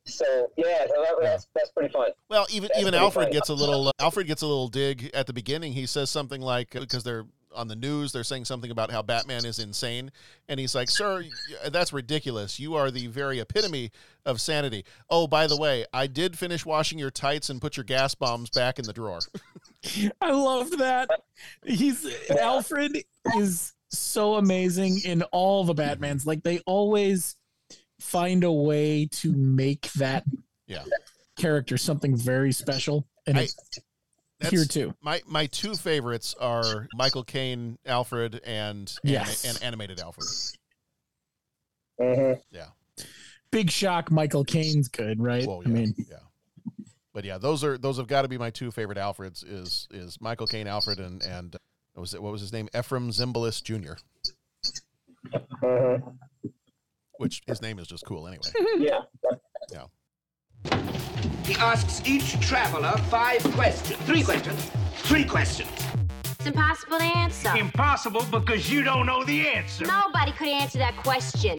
So yeah, that's that's pretty fun. Well, even That's even Alfred funny. gets a little uh, Alfred gets a little dig at the beginning. He says something like because they're on the news, they're saying something about how Batman is insane, and he's like, "Sir, that's ridiculous. You are the very epitome of sanity." Oh, by the way, I did finish washing your tights and put your gas bombs back in the drawer. I love that. He's Alfred is so amazing in all the Batmans. Like they always find a way to make that yeah character something very special, and I- it's That's- here too. My my two favorites are Michael Caine Alfred and and, Yes. and animated Alfred. Mm-hmm. Yeah. Big shock. Michael Caine's good, right? Well, I mean, yeah. But yeah, those are those have got to be my two favorite Alfreds. Is is Michael Caine Alfred and and uh, what was it? What was his name? Efrem Zimbalist Jr. Mm-hmm. Which his name is just cool anyway. Yeah. Yeah. He asks each traveler five questions. Three questions. Three questions. It's impossible to answer. Impossible because you don't know the answer. Nobody could answer that question.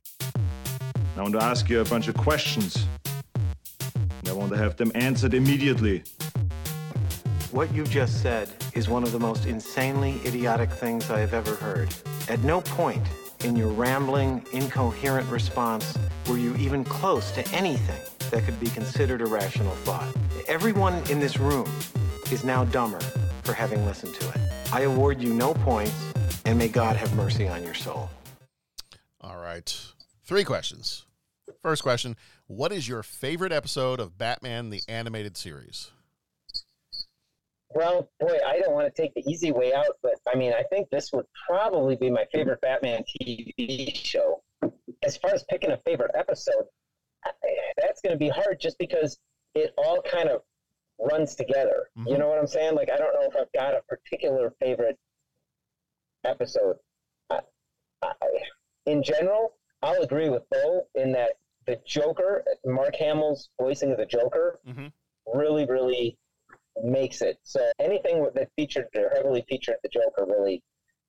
I want to ask you a bunch of questions. I want to have them answered immediately. What you just said is one of the most insanely idiotic things I have ever heard. At no point in your rambling, incoherent response were you even close to anything that could be considered a rational thought. Everyone in this room is now dumber for having listened to it. I award you no points, and may God have mercy on your soul. All right. Three questions. First question What is your favorite episode of Batman the Animated Series? Well, boy, I don't want to take the easy way out, but I mean, I think this would probably be my favorite Batman TV show. As far as picking a favorite episode, I- that's going to be hard just because it all kind of runs together. You mm-hmm. know what I'm saying? Like, I don't know if I've got a particular favorite episode. I, I, in general, I'll agree with Bo in that the Joker, Mark Hamill's voicing of the Joker, mm-hmm. really, really makes it. So anything with that featured or heavily featured the Joker really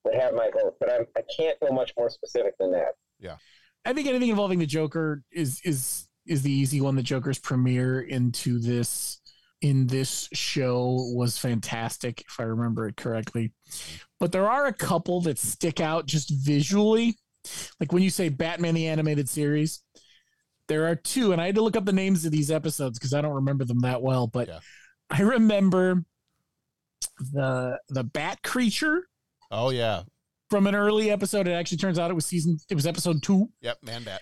would have my vote. But I'm, I can't go much more specific than that. Yeah. I think anything involving the Joker is is is the easy one. The Joker's premiere into this in this show was fantastic, if I remember it correctly. But there are a couple that stick out just visually. Like when you say Batman the animated series, there are two, and I had to look up the names of these episodes because I don't remember them that well. But I remember the the Bat creature Oh, yeah. from an early episode. It actually turns out it was season. It was episode two. Yep, Man Bat.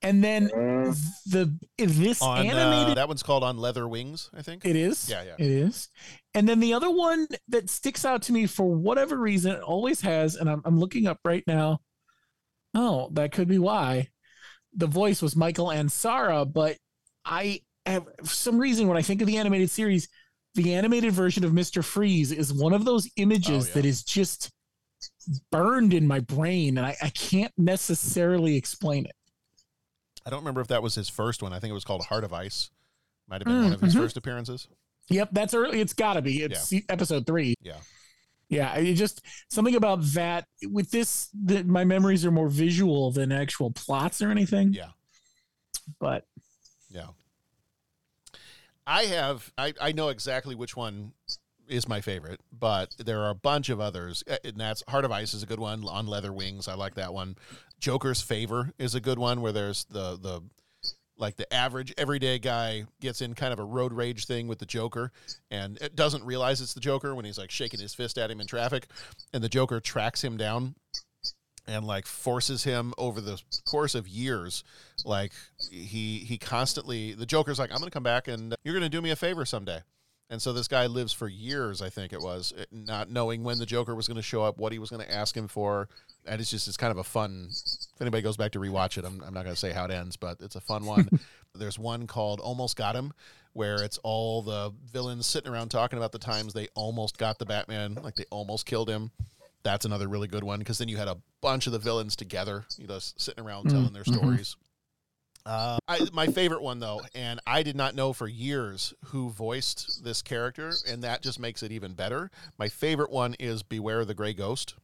And then the this On, animated uh, that one's called On Leather Wings, I think. it is. Yeah, yeah. It is. And then the other one that sticks out to me for whatever reason, it always has, and I'm, I'm looking up right now. Oh, that could be why. The voice was Michael Ansara, but I have for some reason when I think of the animated series, the animated version of Mr. Freeze is one of those images that is just burned in my brain, and I, I can't necessarily explain it. I don't remember if that was his first one. I think it was called Heart of Ice. Might have been one of his Mhm. first appearances. Yep, that's early. It's got to be. It's se- episode three. Yeah. Yeah, it just something about that with this. The, my memories are more visual than actual plots or anything. Yeah, but Yeah. I have I, I know exactly which one is my favorite, but there are a bunch of others. Uh, And that's Heart of Ice is a good one on leather wings. I like that one. Joker's Favor is a good one where there's the the like the average everyday guy gets in kind of a road rage thing with the Joker and it doesn't realize it's the Joker when he's like shaking his fist at him in traffic and the Joker tracks him down and like forces him over the course of years like he he constantly the joker's like i'm gonna come back and you're gonna do me a favor someday and so this guy lives for years i think it was eh, not knowing when the joker was gonna show up what he was gonna ask him for and it's just it's kind of a fun if anybody goes back to rewatch it i'm, I'm not gonna say how it ends but it's a fun one there's one called almost got him where it's all the villains sitting around talking about the times they almost got the batman like they almost killed him that's another really good one because then you had a bunch of the villains together, you know, sitting around Mm, telling their mhm. stories. I, my favorite one though, and I did not know for years who voiced this character, and that just makes it even better. My favorite one is Beware the Gray Ghost,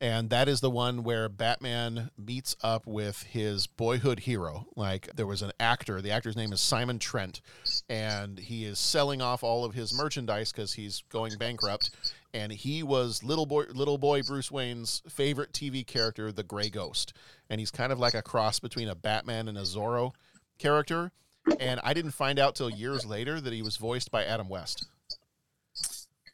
and that is the one where Batman meets up with his boyhood hero. Like there was an actor, the actor's name is Simon Trent, and he is selling off all of his merchandise because he's going bankrupt. And he was little boy, little boy Bruce Wayne's favorite TV character, the Gray Ghost, and he's kind of like a cross between a Batman and a Zorro character. And I didn't find out till years later that he was voiced by Adam West.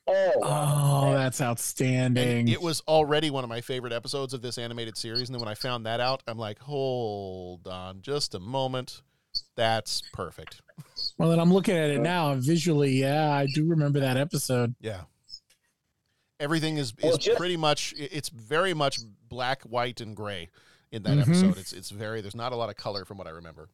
Oh, oh that's outstanding. It was already one of my favorite episodes of this animated series, and then when I found that out, I'm like, hold on, just a moment. That's perfect. Well, then I'm looking at it now visually, yeah, I do remember that episode. Yeah. Everything is, is Well, just- pretty much it's very much black, white, and gray in that Mhm. episode. It's it's very there's not a lot of color from what I remember.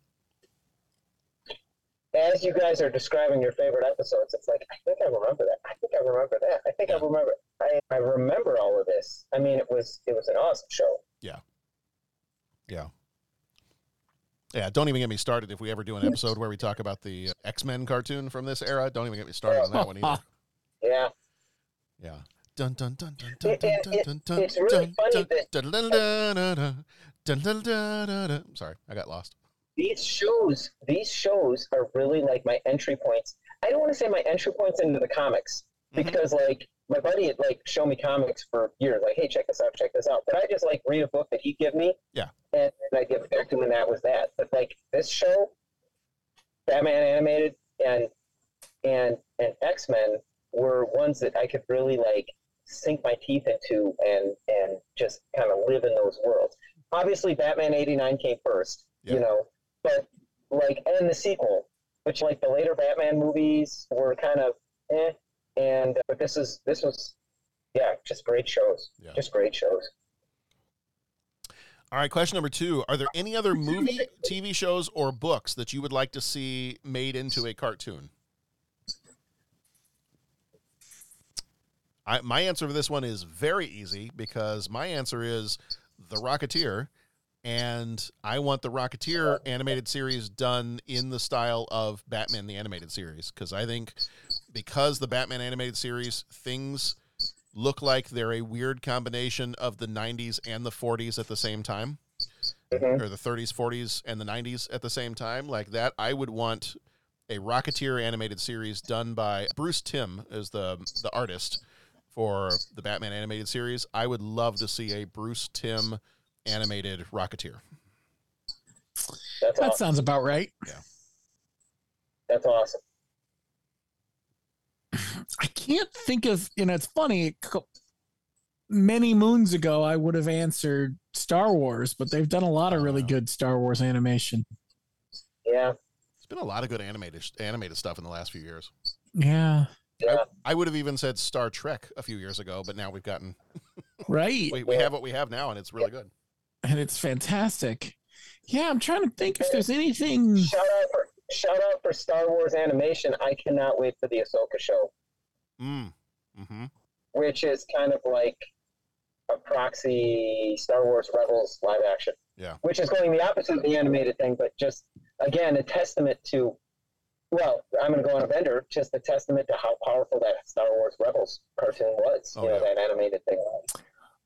As you guys are describing your favorite episodes, it's like I think I remember that. I think I remember that. I think I remember. I, I remember all of this. I mean, it was it was an awesome show. Yeah. Yeah. Yeah, don't even get me started if we ever do an episode where we talk about the uh, X-Men cartoon from this era. Don't even get me started on that one either. Yeah. Yeah dun dun dun dun dun dun dun dun. It's really funny that. Sorry, I got lost. These shows, these shows are really like my entry points. I don't want to say my entry points into the comics because mm-hmm. like my buddy had like show me comics for years, like, hey, check this out, check this out. But I just like read a book that he'd give me. Yeah. And, and I give back to him and that was that. But like this show, Batman animated and and and X Men were ones that I could really like sink my teeth into and and just kind of live in those worlds. Obviously, Batman '89 came first, you know, but like and the sequel, which like the later Batman movies were kind of eh, and but this is this was yeah, just great shows, yeah. just great shows. All right, question number two: Are there any other movie, TV shows, or books that you would like to see made into a cartoon? I, my answer for this one is very easy because my answer is The Rocketeer, and I want the Rocketeer animated series done in the style of Batman the animated series because I think because the Batman animated series things look like they're a weird combination of the 90s and the 40s at the same time mm-hmm. or the 30s 40s and the 90s at the same time like that i would want a rocketeer animated series done by Bruce Timm as the the artist for the batman animated series i would love to see a Bruce Timm animated rocketeer That's That awesome. sounds about right. Yeah. That's awesome. I can't think of, you know, it's funny. Many moons ago, I would have answered Star Wars, but they've done a lot of really good Star Wars animation. Yeah. It's been a lot of good animated animated stuff in the last few years. Yeah. I, I would have even said Star Trek a few years ago, but now we've gotten Right. we, we have what we have now, and it's really good. And it's fantastic. Yeah, I'm trying to think if there's anything. Shout out for shout out for Star Wars animation. I cannot wait for the Ahsoka show, Mm. Mm-hmm. which is kind of like a proxy Star Wars Rebels live action. Yeah. which is going the opposite of the animated thing, but just again a testament to. Well, I'm going to go on a bender. Just a testament to how powerful that Star Wars Rebels cartoon was. Oh, you know that animated thing.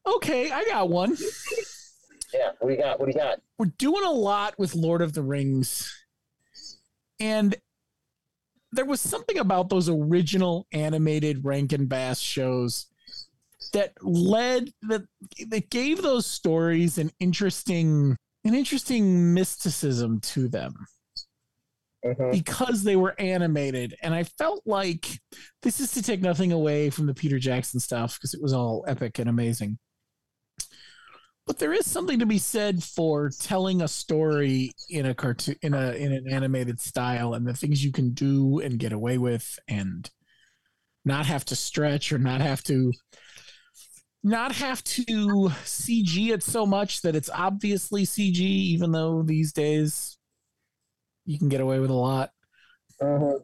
Okay, I got one. Yeah, what do you got? What do you got? We're doing a lot with Lord of the Rings. And there was something about those original animated Rankin Bass shows that led that that gave those stories an interesting an interesting mysticism to them Mm-hmm. because they were animated. And i felt like this is to take nothing away from the peter jackson stuff because it was all epic and amazing. But there is something to be said for telling a story in a cartoon in a in an animated style and the things you can do and get away with and not have to stretch or not have to not have to CG it so much that it's obviously CG, even though these days you can get away with a lot. Uh-huh.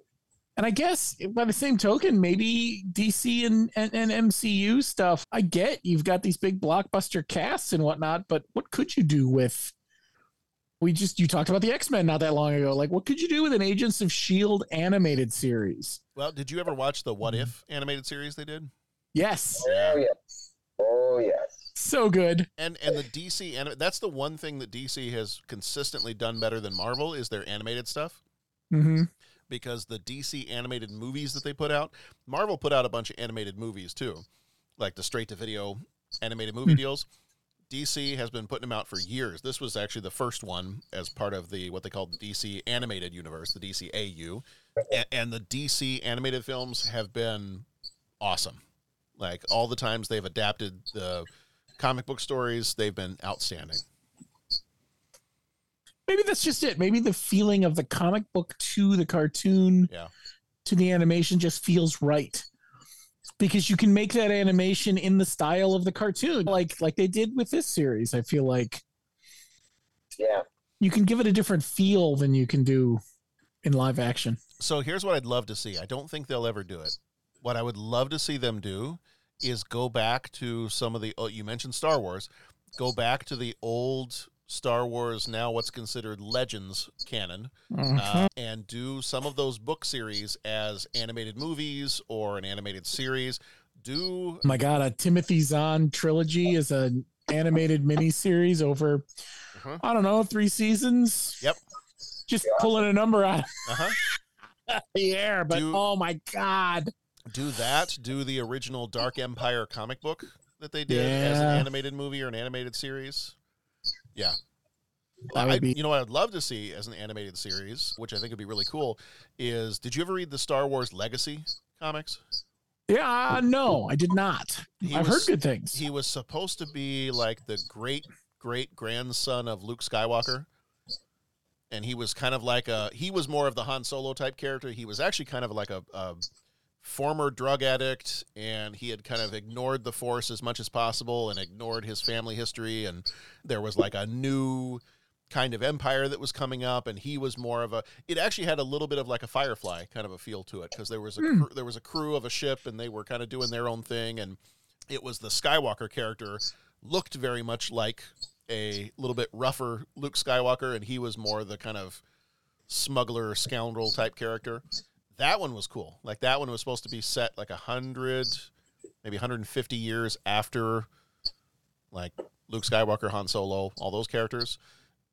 And I guess by the same token, maybe DC and, and, and MCU stuff, I get you've got these big blockbuster casts and whatnot, but what could you do with? We just, you talked about the X Men not that long ago. Like, what could you do with an Agents of S.H.I.E.L.D. Animated series? Well, did you ever watch the What mm-hmm. If animated series they did? Yes. Oh yes. Oh yes. So good. And and the DC anim- that's the one thing that DC has consistently done better than Marvel is their animated stuff. Mm-hmm. Because the DC animated movies that they put out, Marvel put out a bunch of animated movies too, like the straight to video animated movie deals. DC has been putting them out for years. This was actually the first one as part of the what they call the DC animated universe, the DCAU, and, and the DC animated films have been awesome. Like all the times they've adapted the comic book stories, they've been outstanding. Maybe that's just it. Maybe the feeling of the comic book to the cartoon Yeah. to the animation just feels right. Because you can make that animation in the style of the cartoon, like like they did with this series. I feel like Yeah. you can give it a different feel than you can do in live action. So here's what I'd love to see. I don't think they'll ever do it. What I would love to see them do is go back to some of the oh, you mentioned Star Wars, go back to the old Star Wars now what's considered Legends canon, uh, Mhm. and do some of those book series as animated movies or an animated series. Do Oh my god, a Timothy Zahn trilogy is an animated miniseries over Uh-huh. I don't know, three seasons. Yep. Just pulling a number out uh-huh. of the air, but oh my god. Do that. Do the original Dark Empire comic book that they did as an animated movie or an animated series. Yeah. Would I, be- you know what I'd love to see as an animated series, which I think would be really cool, is did you ever read the Star Wars Legacy comics? Yeah, uh, no, I did not. He I've was- heard good things. He was supposed to be like the great great grandson of Luke Skywalker. And he was kind of like a he was more of the Han Solo type character. He was actually kind of like a, a former drug addict and he had kind of ignored the force as much as possible and ignored his family history. And there was like a new kind of empire that was coming up and he was more of a it actually had a little bit of like a firefly kind of a feel to it because there was a hmm. cr- there was a crew of a ship and they were kind of doing their own thing. And it was the skywalker character looked very much like a little bit rougher luke skywalker and he was more the kind of smuggler scoundrel type character that one was cool like that one was supposed to be set like a hundred maybe 150 years after like luke skywalker han solo all those characters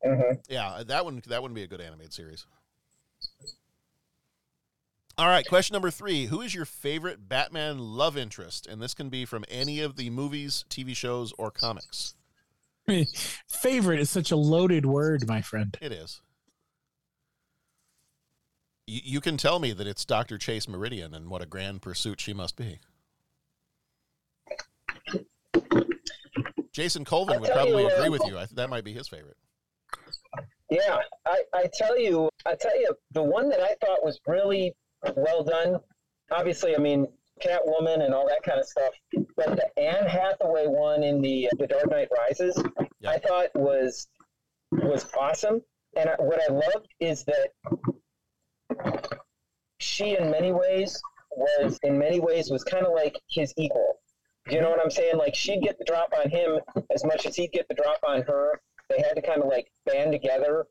mm-hmm. yeah, that one that wouldn't be a good animated series. All right, question number three: Who is your favorite Batman love interest? And this can be from any of the movies, TV shows, or comics. Favorite is such a loaded word, my friend. It is. You, you can tell me that it's Doctor Chase Meridian, and what a grand pursuit she must be. Jason Colvin would probably you, uh, agree with you. I, that might be his favorite. Yeah, I, I tell you, I tell you, the one that I thought was really well done. Obviously, I mean Catwoman and all that kind of stuff, but the Anne Hathaway one in the the Dark Knight Rises, I thought was was awesome. And I, what I loved is that she, in many ways, was in many ways was kind of like his equal. You know what I'm saying? Like she'd get the drop on him as much as he'd get the drop on her. they had to kind of like band together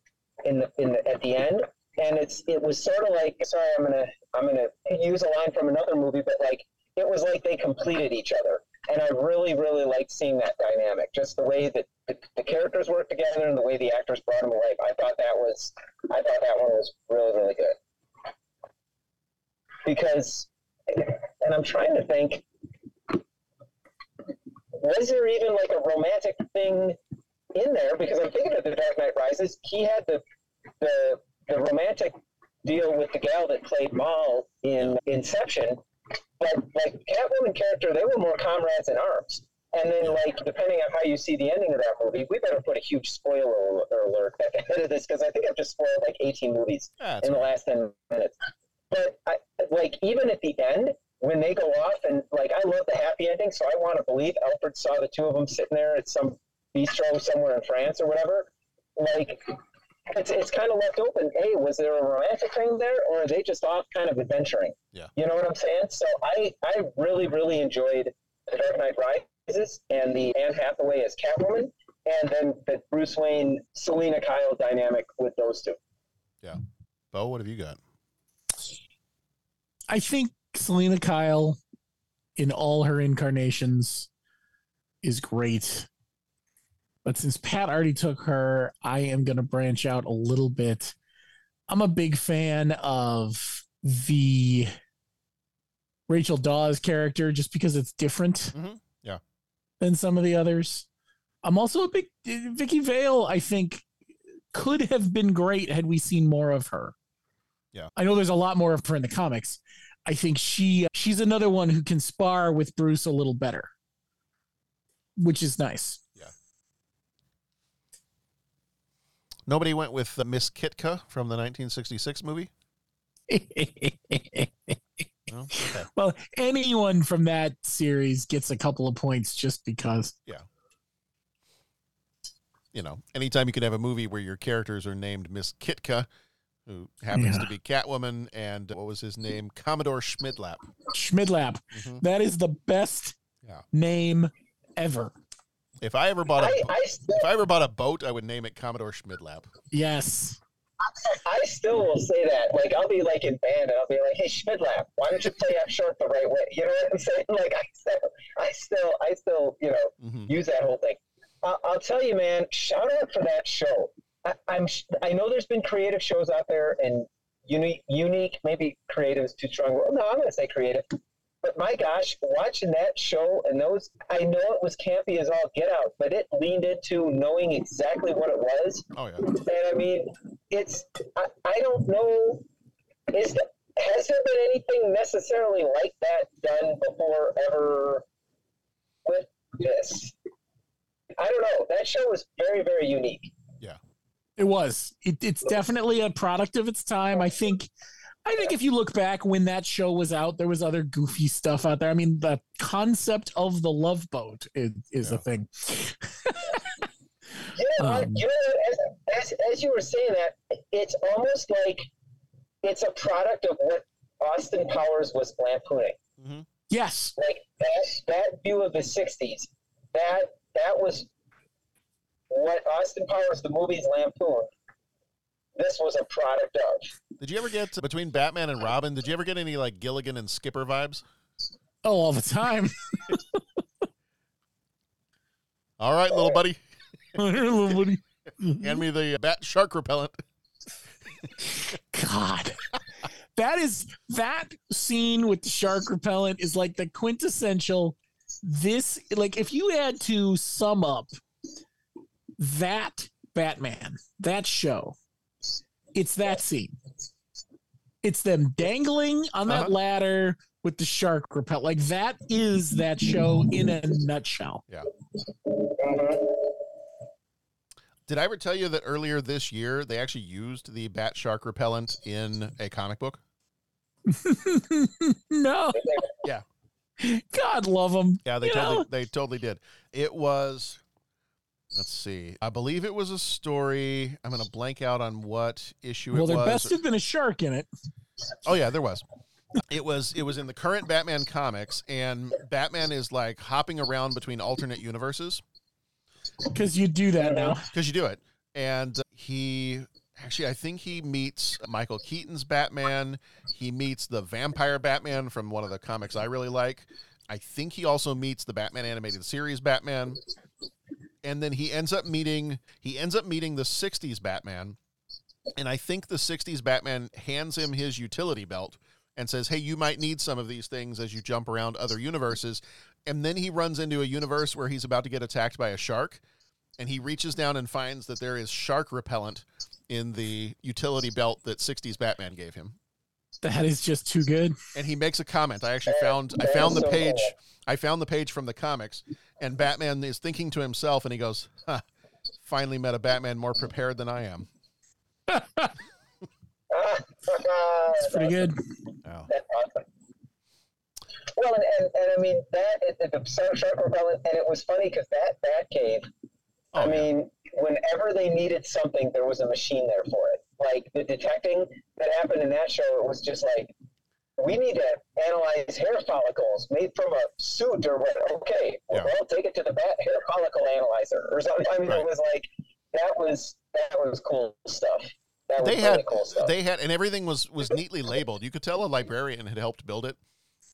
in the in the at the end, and it's it was sort of like sorry, I'm gonna I'm gonna use a line from another movie, but like it was like they completed each other, and I really really liked seeing that dynamic, just the way that the, the characters worked together and the way the actors brought them alive. I thought that was I thought that one was really really good because, and I'm trying to think was there even like a romantic thing in there? Because I'm thinking of the Dark Knight Rises. He had the the the romantic deal with the gal that played Mal in Inception, but like Catwoman character, they were more comrades in arms. And then, like, depending on how you see the ending of that movie, we better put a huge spoiler alert at the end of this because I think I've just spoiled like 18 movies in the last 10 minutes. But I, like, even at the end, when they go off and like I love the happy ending, so I want to believe Alfred saw the two of them sitting there at some bistro somewhere in France or whatever. Like it's it's kind of left open. Hey, was there a romantic thing there, or are they just off kind of adventuring? Yeah, you know what I'm saying. So I I really really enjoyed the Dark Knight Rises and the Anne Hathaway as Catwoman, and then the Bruce Wayne Selina Kyle dynamic with those two. Yeah, Bo, what have you got? I think Selina Kyle in all her incarnations is great. But since Pat already took her, I am going to branch out a little bit. I'm a big fan of the Rachel Dawes character just because it's different mm-hmm. yeah. than some of the others. I'm also a big Vicki Vale, I think could have been great had we seen more of her. Yeah. I know there's a lot more of her in the comics, I think she she's another one who can spar with Bruce a little better, which is nice. Yeah. Nobody went with uh, Miss Kitka from the 1966 movie. no? okay. Well, anyone from that series gets a couple of points just because. Yeah. You know, anytime you can have a movie where your characters are named Miss Kitka, who happens yeah. to be Catwoman, and what was his name? Commodore Schmidlap. Schmidlap. Mm-hmm. That is the best yeah. name ever. If I ever bought a I, I still, if I ever bought a boat, I would name it Commodore Schmidlap. Yes. I still will say that. Like I'll be like in band and I'll be like, "Hey Schmidlap, why don't you play F sharp the right way?" You know what I'm saying? Like I still, I still, I still, you know, mm-hmm. use that whole thing. Uh, I'll tell you, man. Shout out for that show. I, am I know there's been creative shows out there and unique unique maybe creative is too strong. Well, no, I'm going to say creative. But my gosh, watching that show and those, I know it was campy as all get out, but it leaned into knowing exactly what it was. Oh yeah. And I mean, it's I, I don't know. Is the, has there been anything necessarily like that done before ever with this? I don't know. That show was very very unique. It was. It, it's definitely a product of its time. I think. I think if you look back when that show was out, there was other goofy stuff out there. I mean, the concept of the love boat is, is yeah. a thing. yeah, um, you know, as, as, as you were saying that, it's almost like it's a product of what Austin Powers was lampooning. Mm-hmm. Yes, like that that view of the '60s. That that was what Austin Powers, the movies lampoon, this was a product of. Did you ever get between Batman and Robin? Did you ever get any like Gilligan and Skipper vibes? Oh, all the time. all right, little buddy. little buddy. Hand me the uh, bat shark repellent. God. That is that scene with the shark repellent is like the quintessential this like if you had to sum up that Batman, that show, it's that scene. It's them dangling on that uh-huh. ladder with the shark repel. Like that is that show in a nutshell. Yeah. Did I ever tell you that earlier this year they actually used the bat shark repellent in a comic book? no. Yeah. God love them. Yeah, they totally know? they totally did. It was Let's see. I believe it was a story. I'm going to blank out on what issue well, it was. Well, there best have been a shark in it. Oh yeah, there was. it was it was in the current Batman comics, and Batman is like hopping around between alternate universes. Because you do that now. because you do it. And he actually, I think he meets Michael Keaton's Batman. He meets the vampire Batman from one of the comics I really like. I think he also meets the Batman animated series Batman. And then he ends up meeting he ends up meeting the 60s Batman. And I think the 60s Batman hands him his utility belt and says, "Hey, you might need some of these things as you jump around other universes." And then he runs into a universe where he's about to get attacked by a shark and he reaches down and finds that there is shark repellent in the utility belt that 60s Batman gave him. That is just too good. And he makes a comment. I actually found I found the page I found the page from the comics and Batman is thinking to himself and he goes, huh, finally met a Batman more prepared than I am. It's pretty good. Oh. That's awesome. Well, and, and, and I mean that it, shark shark repellent, and it was funny because that that cave. Oh, I mean, whenever they needed something, there was a machine there for it. Like the detecting that happened in that show, it was just like, we need to analyze hair follicles made from a suit or what. Okay, well, take it to the bat hair follicle analyzer or something. I mean, it was like that was that was cool stuff. That was They really had cool stuff. they had and everything was was neatly labeled. You could tell a librarian had helped build it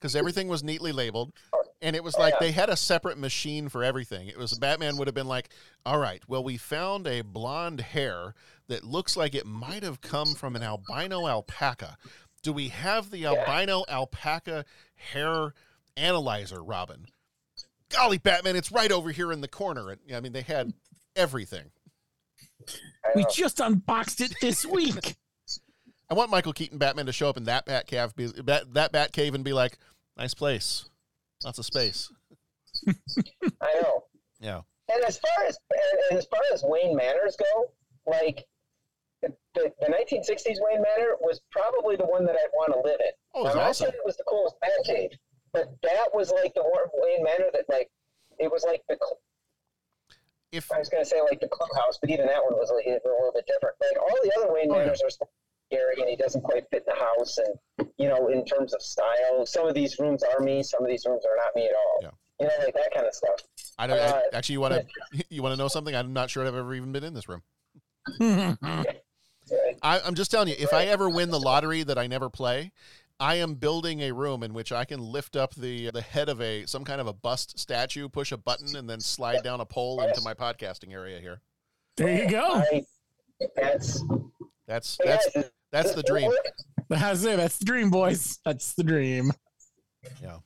because everything was neatly labeled. And it was like they had a separate machine for everything. It was Batman would have been like, "All right, well, we found a blonde hair that looks like it might have come from an albino alpaca. Do we have the albino alpaca hair analyzer, Robin? Golly, Batman, it's right over here in the corner." And I mean, they had everything. We just unboxed it this week. I want Michael Keaton Batman to show up in that Bat cave, be, bat, that Bat cave, and be like, "Nice place, lots of space." I know. Yeah. And as far as and, and as far as Wayne Manors go, like the, the, the 1960s Wayne Manor was probably the one that I'd want to live in. Oh, it was I'm not awesome. saying it was the coolest Batcave, but that was like the one Wayne Manor that like it was like the. cl- If I was going to say like the clubhouse, but even that one was like, a little bit different. Like all the other Wayne Oh, yeah. Manors are scary, and he doesn't quite fit in the house, and you know, in terms of style, some of these rooms are me, some of these rooms are not me at all. Yeah. You know, like that kind of stuff. I don't Uh, I, actually. You want to you want to know something? I'm not sure I've ever even been in this room. I, I'm just telling you, if I ever win the lottery that I never play, I am building a room in which I can lift up the the head of a some kind of a bust statue, push a button, and then slide down a pole into my podcasting area here. There you go. I, that's That's that's guys, that's the dream. That's it. That's the dream, boys. That's the dream. Yeah.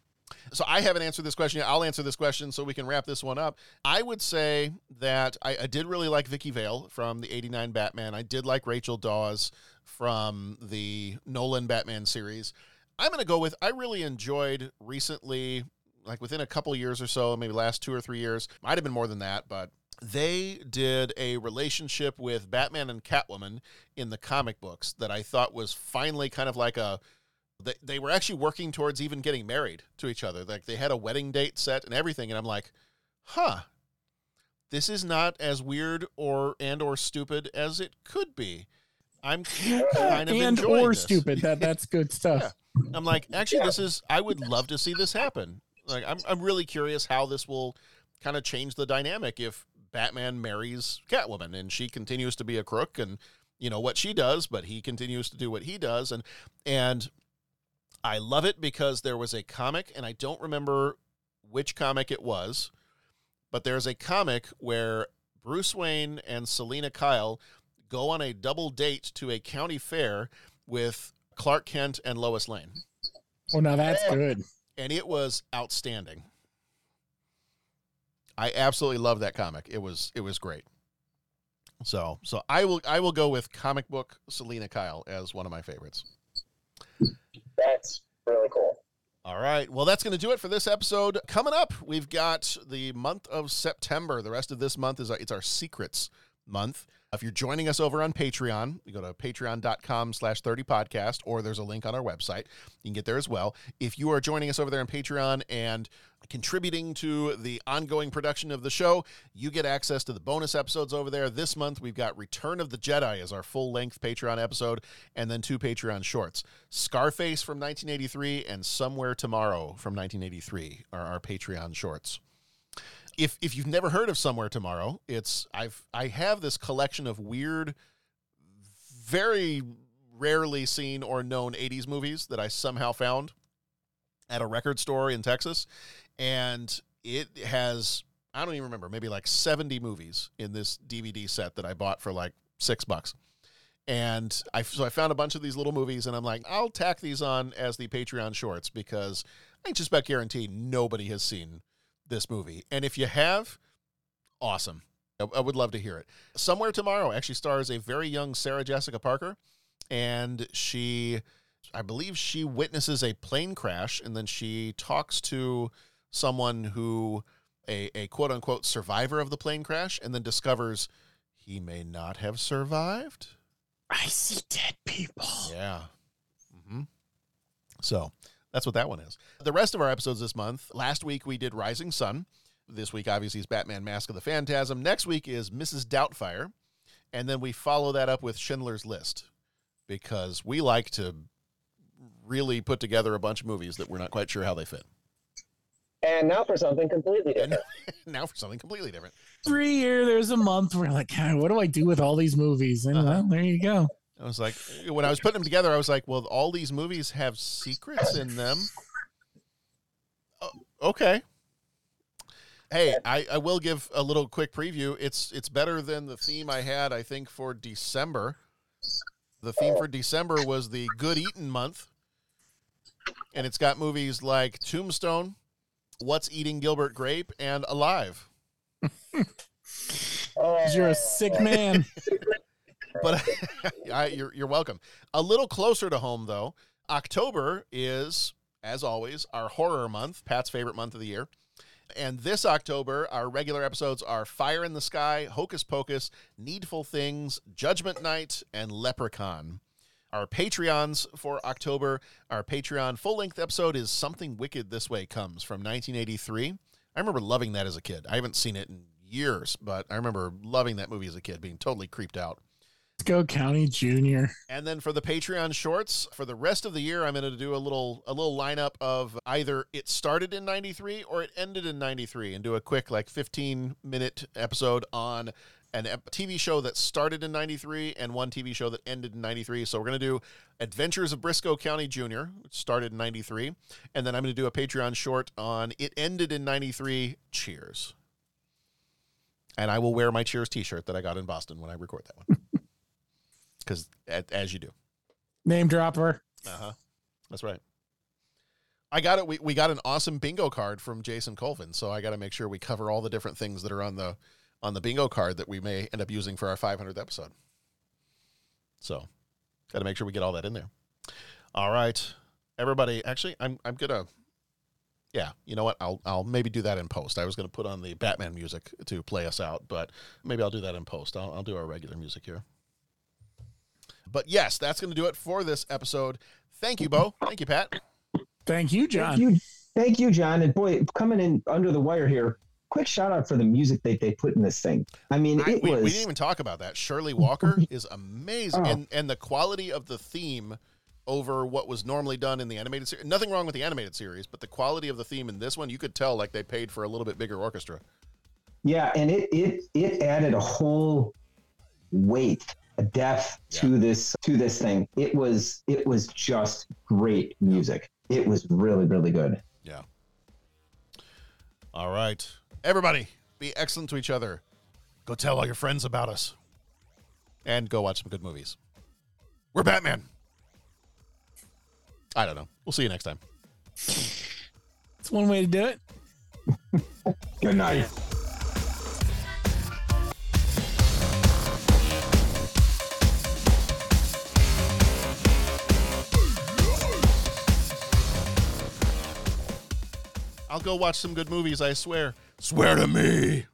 So I haven't answered this question yet. I'll answer this question so we can wrap this one up. I would say that I, I did really like Vicki Vale from the 89 Batman. I did like Rachel Dawes from the Nolan Batman series. I'm going to go with I really enjoyed recently, like within a couple years or so, maybe last two or three years, might have been more than that, but they did a relationship with Batman and Catwoman in the comic books that I thought was finally kind of like a they, they were actually working towards even getting married to each other. Like they had a wedding date set and everything. And I'm like, huh, this is not as weird or and or stupid as it could be. I'm kind of and or this. stupid. That that's good stuff. I'm like, actually, this is. I would love to see this happen. Like, I'm I'm really curious how this will kind of change the dynamic if Batman marries Catwoman and she continues to be a crook and you know what she does, but he continues to do what he does, and and I love it because there was a comic, and I don't remember which comic it was, but there's a comic where Bruce Wayne and Selina Kyle go on a double date to a county fair with Clark Kent and Lois Lane. Oh, now that's good. And it was outstanding. I absolutely love that comic. It was it was great. So so I will I will go with comic book Selina Kyle as one of my favorites. That's really cool. All right. Well, that's going to do it for this episode. Coming up, we've got the month of September. The rest of this month is our, it's our secrets month. If you're joining us over on Patreon, you go to patreon.com slash 30 podcast, or there's a link on our website. You can get there as well. If you are joining us over there on Patreon and contributing to the ongoing production of the show, you get access to the bonus episodes over there. This month, we've got Return of the Jedi as our full length Patreon episode, and then two Patreon shorts Scarface from 1983 and Somewhere Tomorrow from 1983 are our Patreon shorts. If if you've never heard of Somewhere Tomorrow, it's I've I have this collection of weird, very rarely seen or known '80s movies that I somehow found at a record store in Texas, and it has I don't even remember maybe like 70 movies in this DVD set that I bought for like six bucks. And I so I found a bunch of these little movies, and I'm like, I'll tack these on as the Patreon shorts because I just about guarantee nobody has seen this movie. And if you have, awesome. I, I would love to hear it. Somewhere Tomorrow actually stars a very young Sarah Jessica Parker, and she, I believe, she witnesses a plane crash, and then she talks to someone who, a, a quote unquote survivor of the plane crash, and then discovers he may not have survived. I see dead people. Yeah. Mm-hmm. So that's what that one is. The rest of our episodes this month, last week we did Rising Sun. This week, obviously, is Batman Mask of the Phantasm. Next week is Mrs. Doubtfire. And then we follow that up with Schindler's List because we like to really put together a bunch of movies that we're not quite sure how they fit. And now for something completely different. now for something completely different. Every year there's a month where like, "God, what do I do with all these movies? And uh-huh. well, there you go. I was like, eh, when I was putting them together, I was like, well, all these movies have secrets in them. Oh, okay. Hey, I, I will give a little quick preview. It's it's better than the theme I had, I think, for December. The theme for December was the Good Eating Month. And it's got movies like Tombstone, What's Eating Gilbert Grape, and Alive. You're a sick man. but I, you're, you're welcome. A little closer to home, though, October is, as always, our horror month, Pat's favorite month of the year. And this October, our regular episodes are Fire in the Sky, Hocus Pocus, Needful Things, Judgment Night, and Leprechaun. Our Patreons for October, our Patreon full length episode is Something Wicked This Way Comes from 1983. I remember loving that as a kid. I haven't seen it in years, but I remember loving that movie as a kid, being totally creeped out. Go, County Junior. And then for the Patreon shorts, for the rest of the year, I'm going to do a little a little lineup of either it started in '93 or it ended in '93, and do a quick like 15 minute episode on an TV show that started in 93 and one TV show that ended in 93. So we're going to do Adventures of Briscoe County Jr., which started in 93. And then I'm going to do a Patreon short on It Ended in 93. Cheers. And I will wear my Cheers t shirt that I got in Boston when I record that one. Because as you do. Name dropper. Uh huh. That's right. I got it. We, we got an awesome bingo card from Jason Colvin, so I got to make sure we cover all the different things that are on the on the bingo card that we may end up using for our 500th episode. So, got to make sure we get all that in there. All right, everybody. Actually, I'm I'm gonna. Yeah, you know what? I'll I'll maybe do that in post. I was gonna put on the Batman music to play us out, but maybe I'll do that in post. I'll I'll do our regular music here. But yes, that's gonna do it for this episode. Thank you, Bo. Thank you, Pat. Thank you, John. Thank you, thank you, John. And boy, coming in under the wire here. Quick shout out for the music that they put in this thing. I mean, I, it we, was. we didn't even talk about that. Shirley Walker is amazing, Oh. and and the quality of the theme over what was normally done in the animated series. Nothing wrong with the animated series, but the quality of the theme in this one, you could tell like they paid for a little bit bigger orchestra. Yeah, and it it it added a whole weight, a depth to this to this thing. It was it was just great music. It was really really good. Yeah. All right, everybody, be excellent to each other. Go tell all your friends about us, and go watch some good movies. We're Batman. I don't know. We'll see you next time. It's one way to do it. Good night. Go watch some good movies. I swear. Swear to me.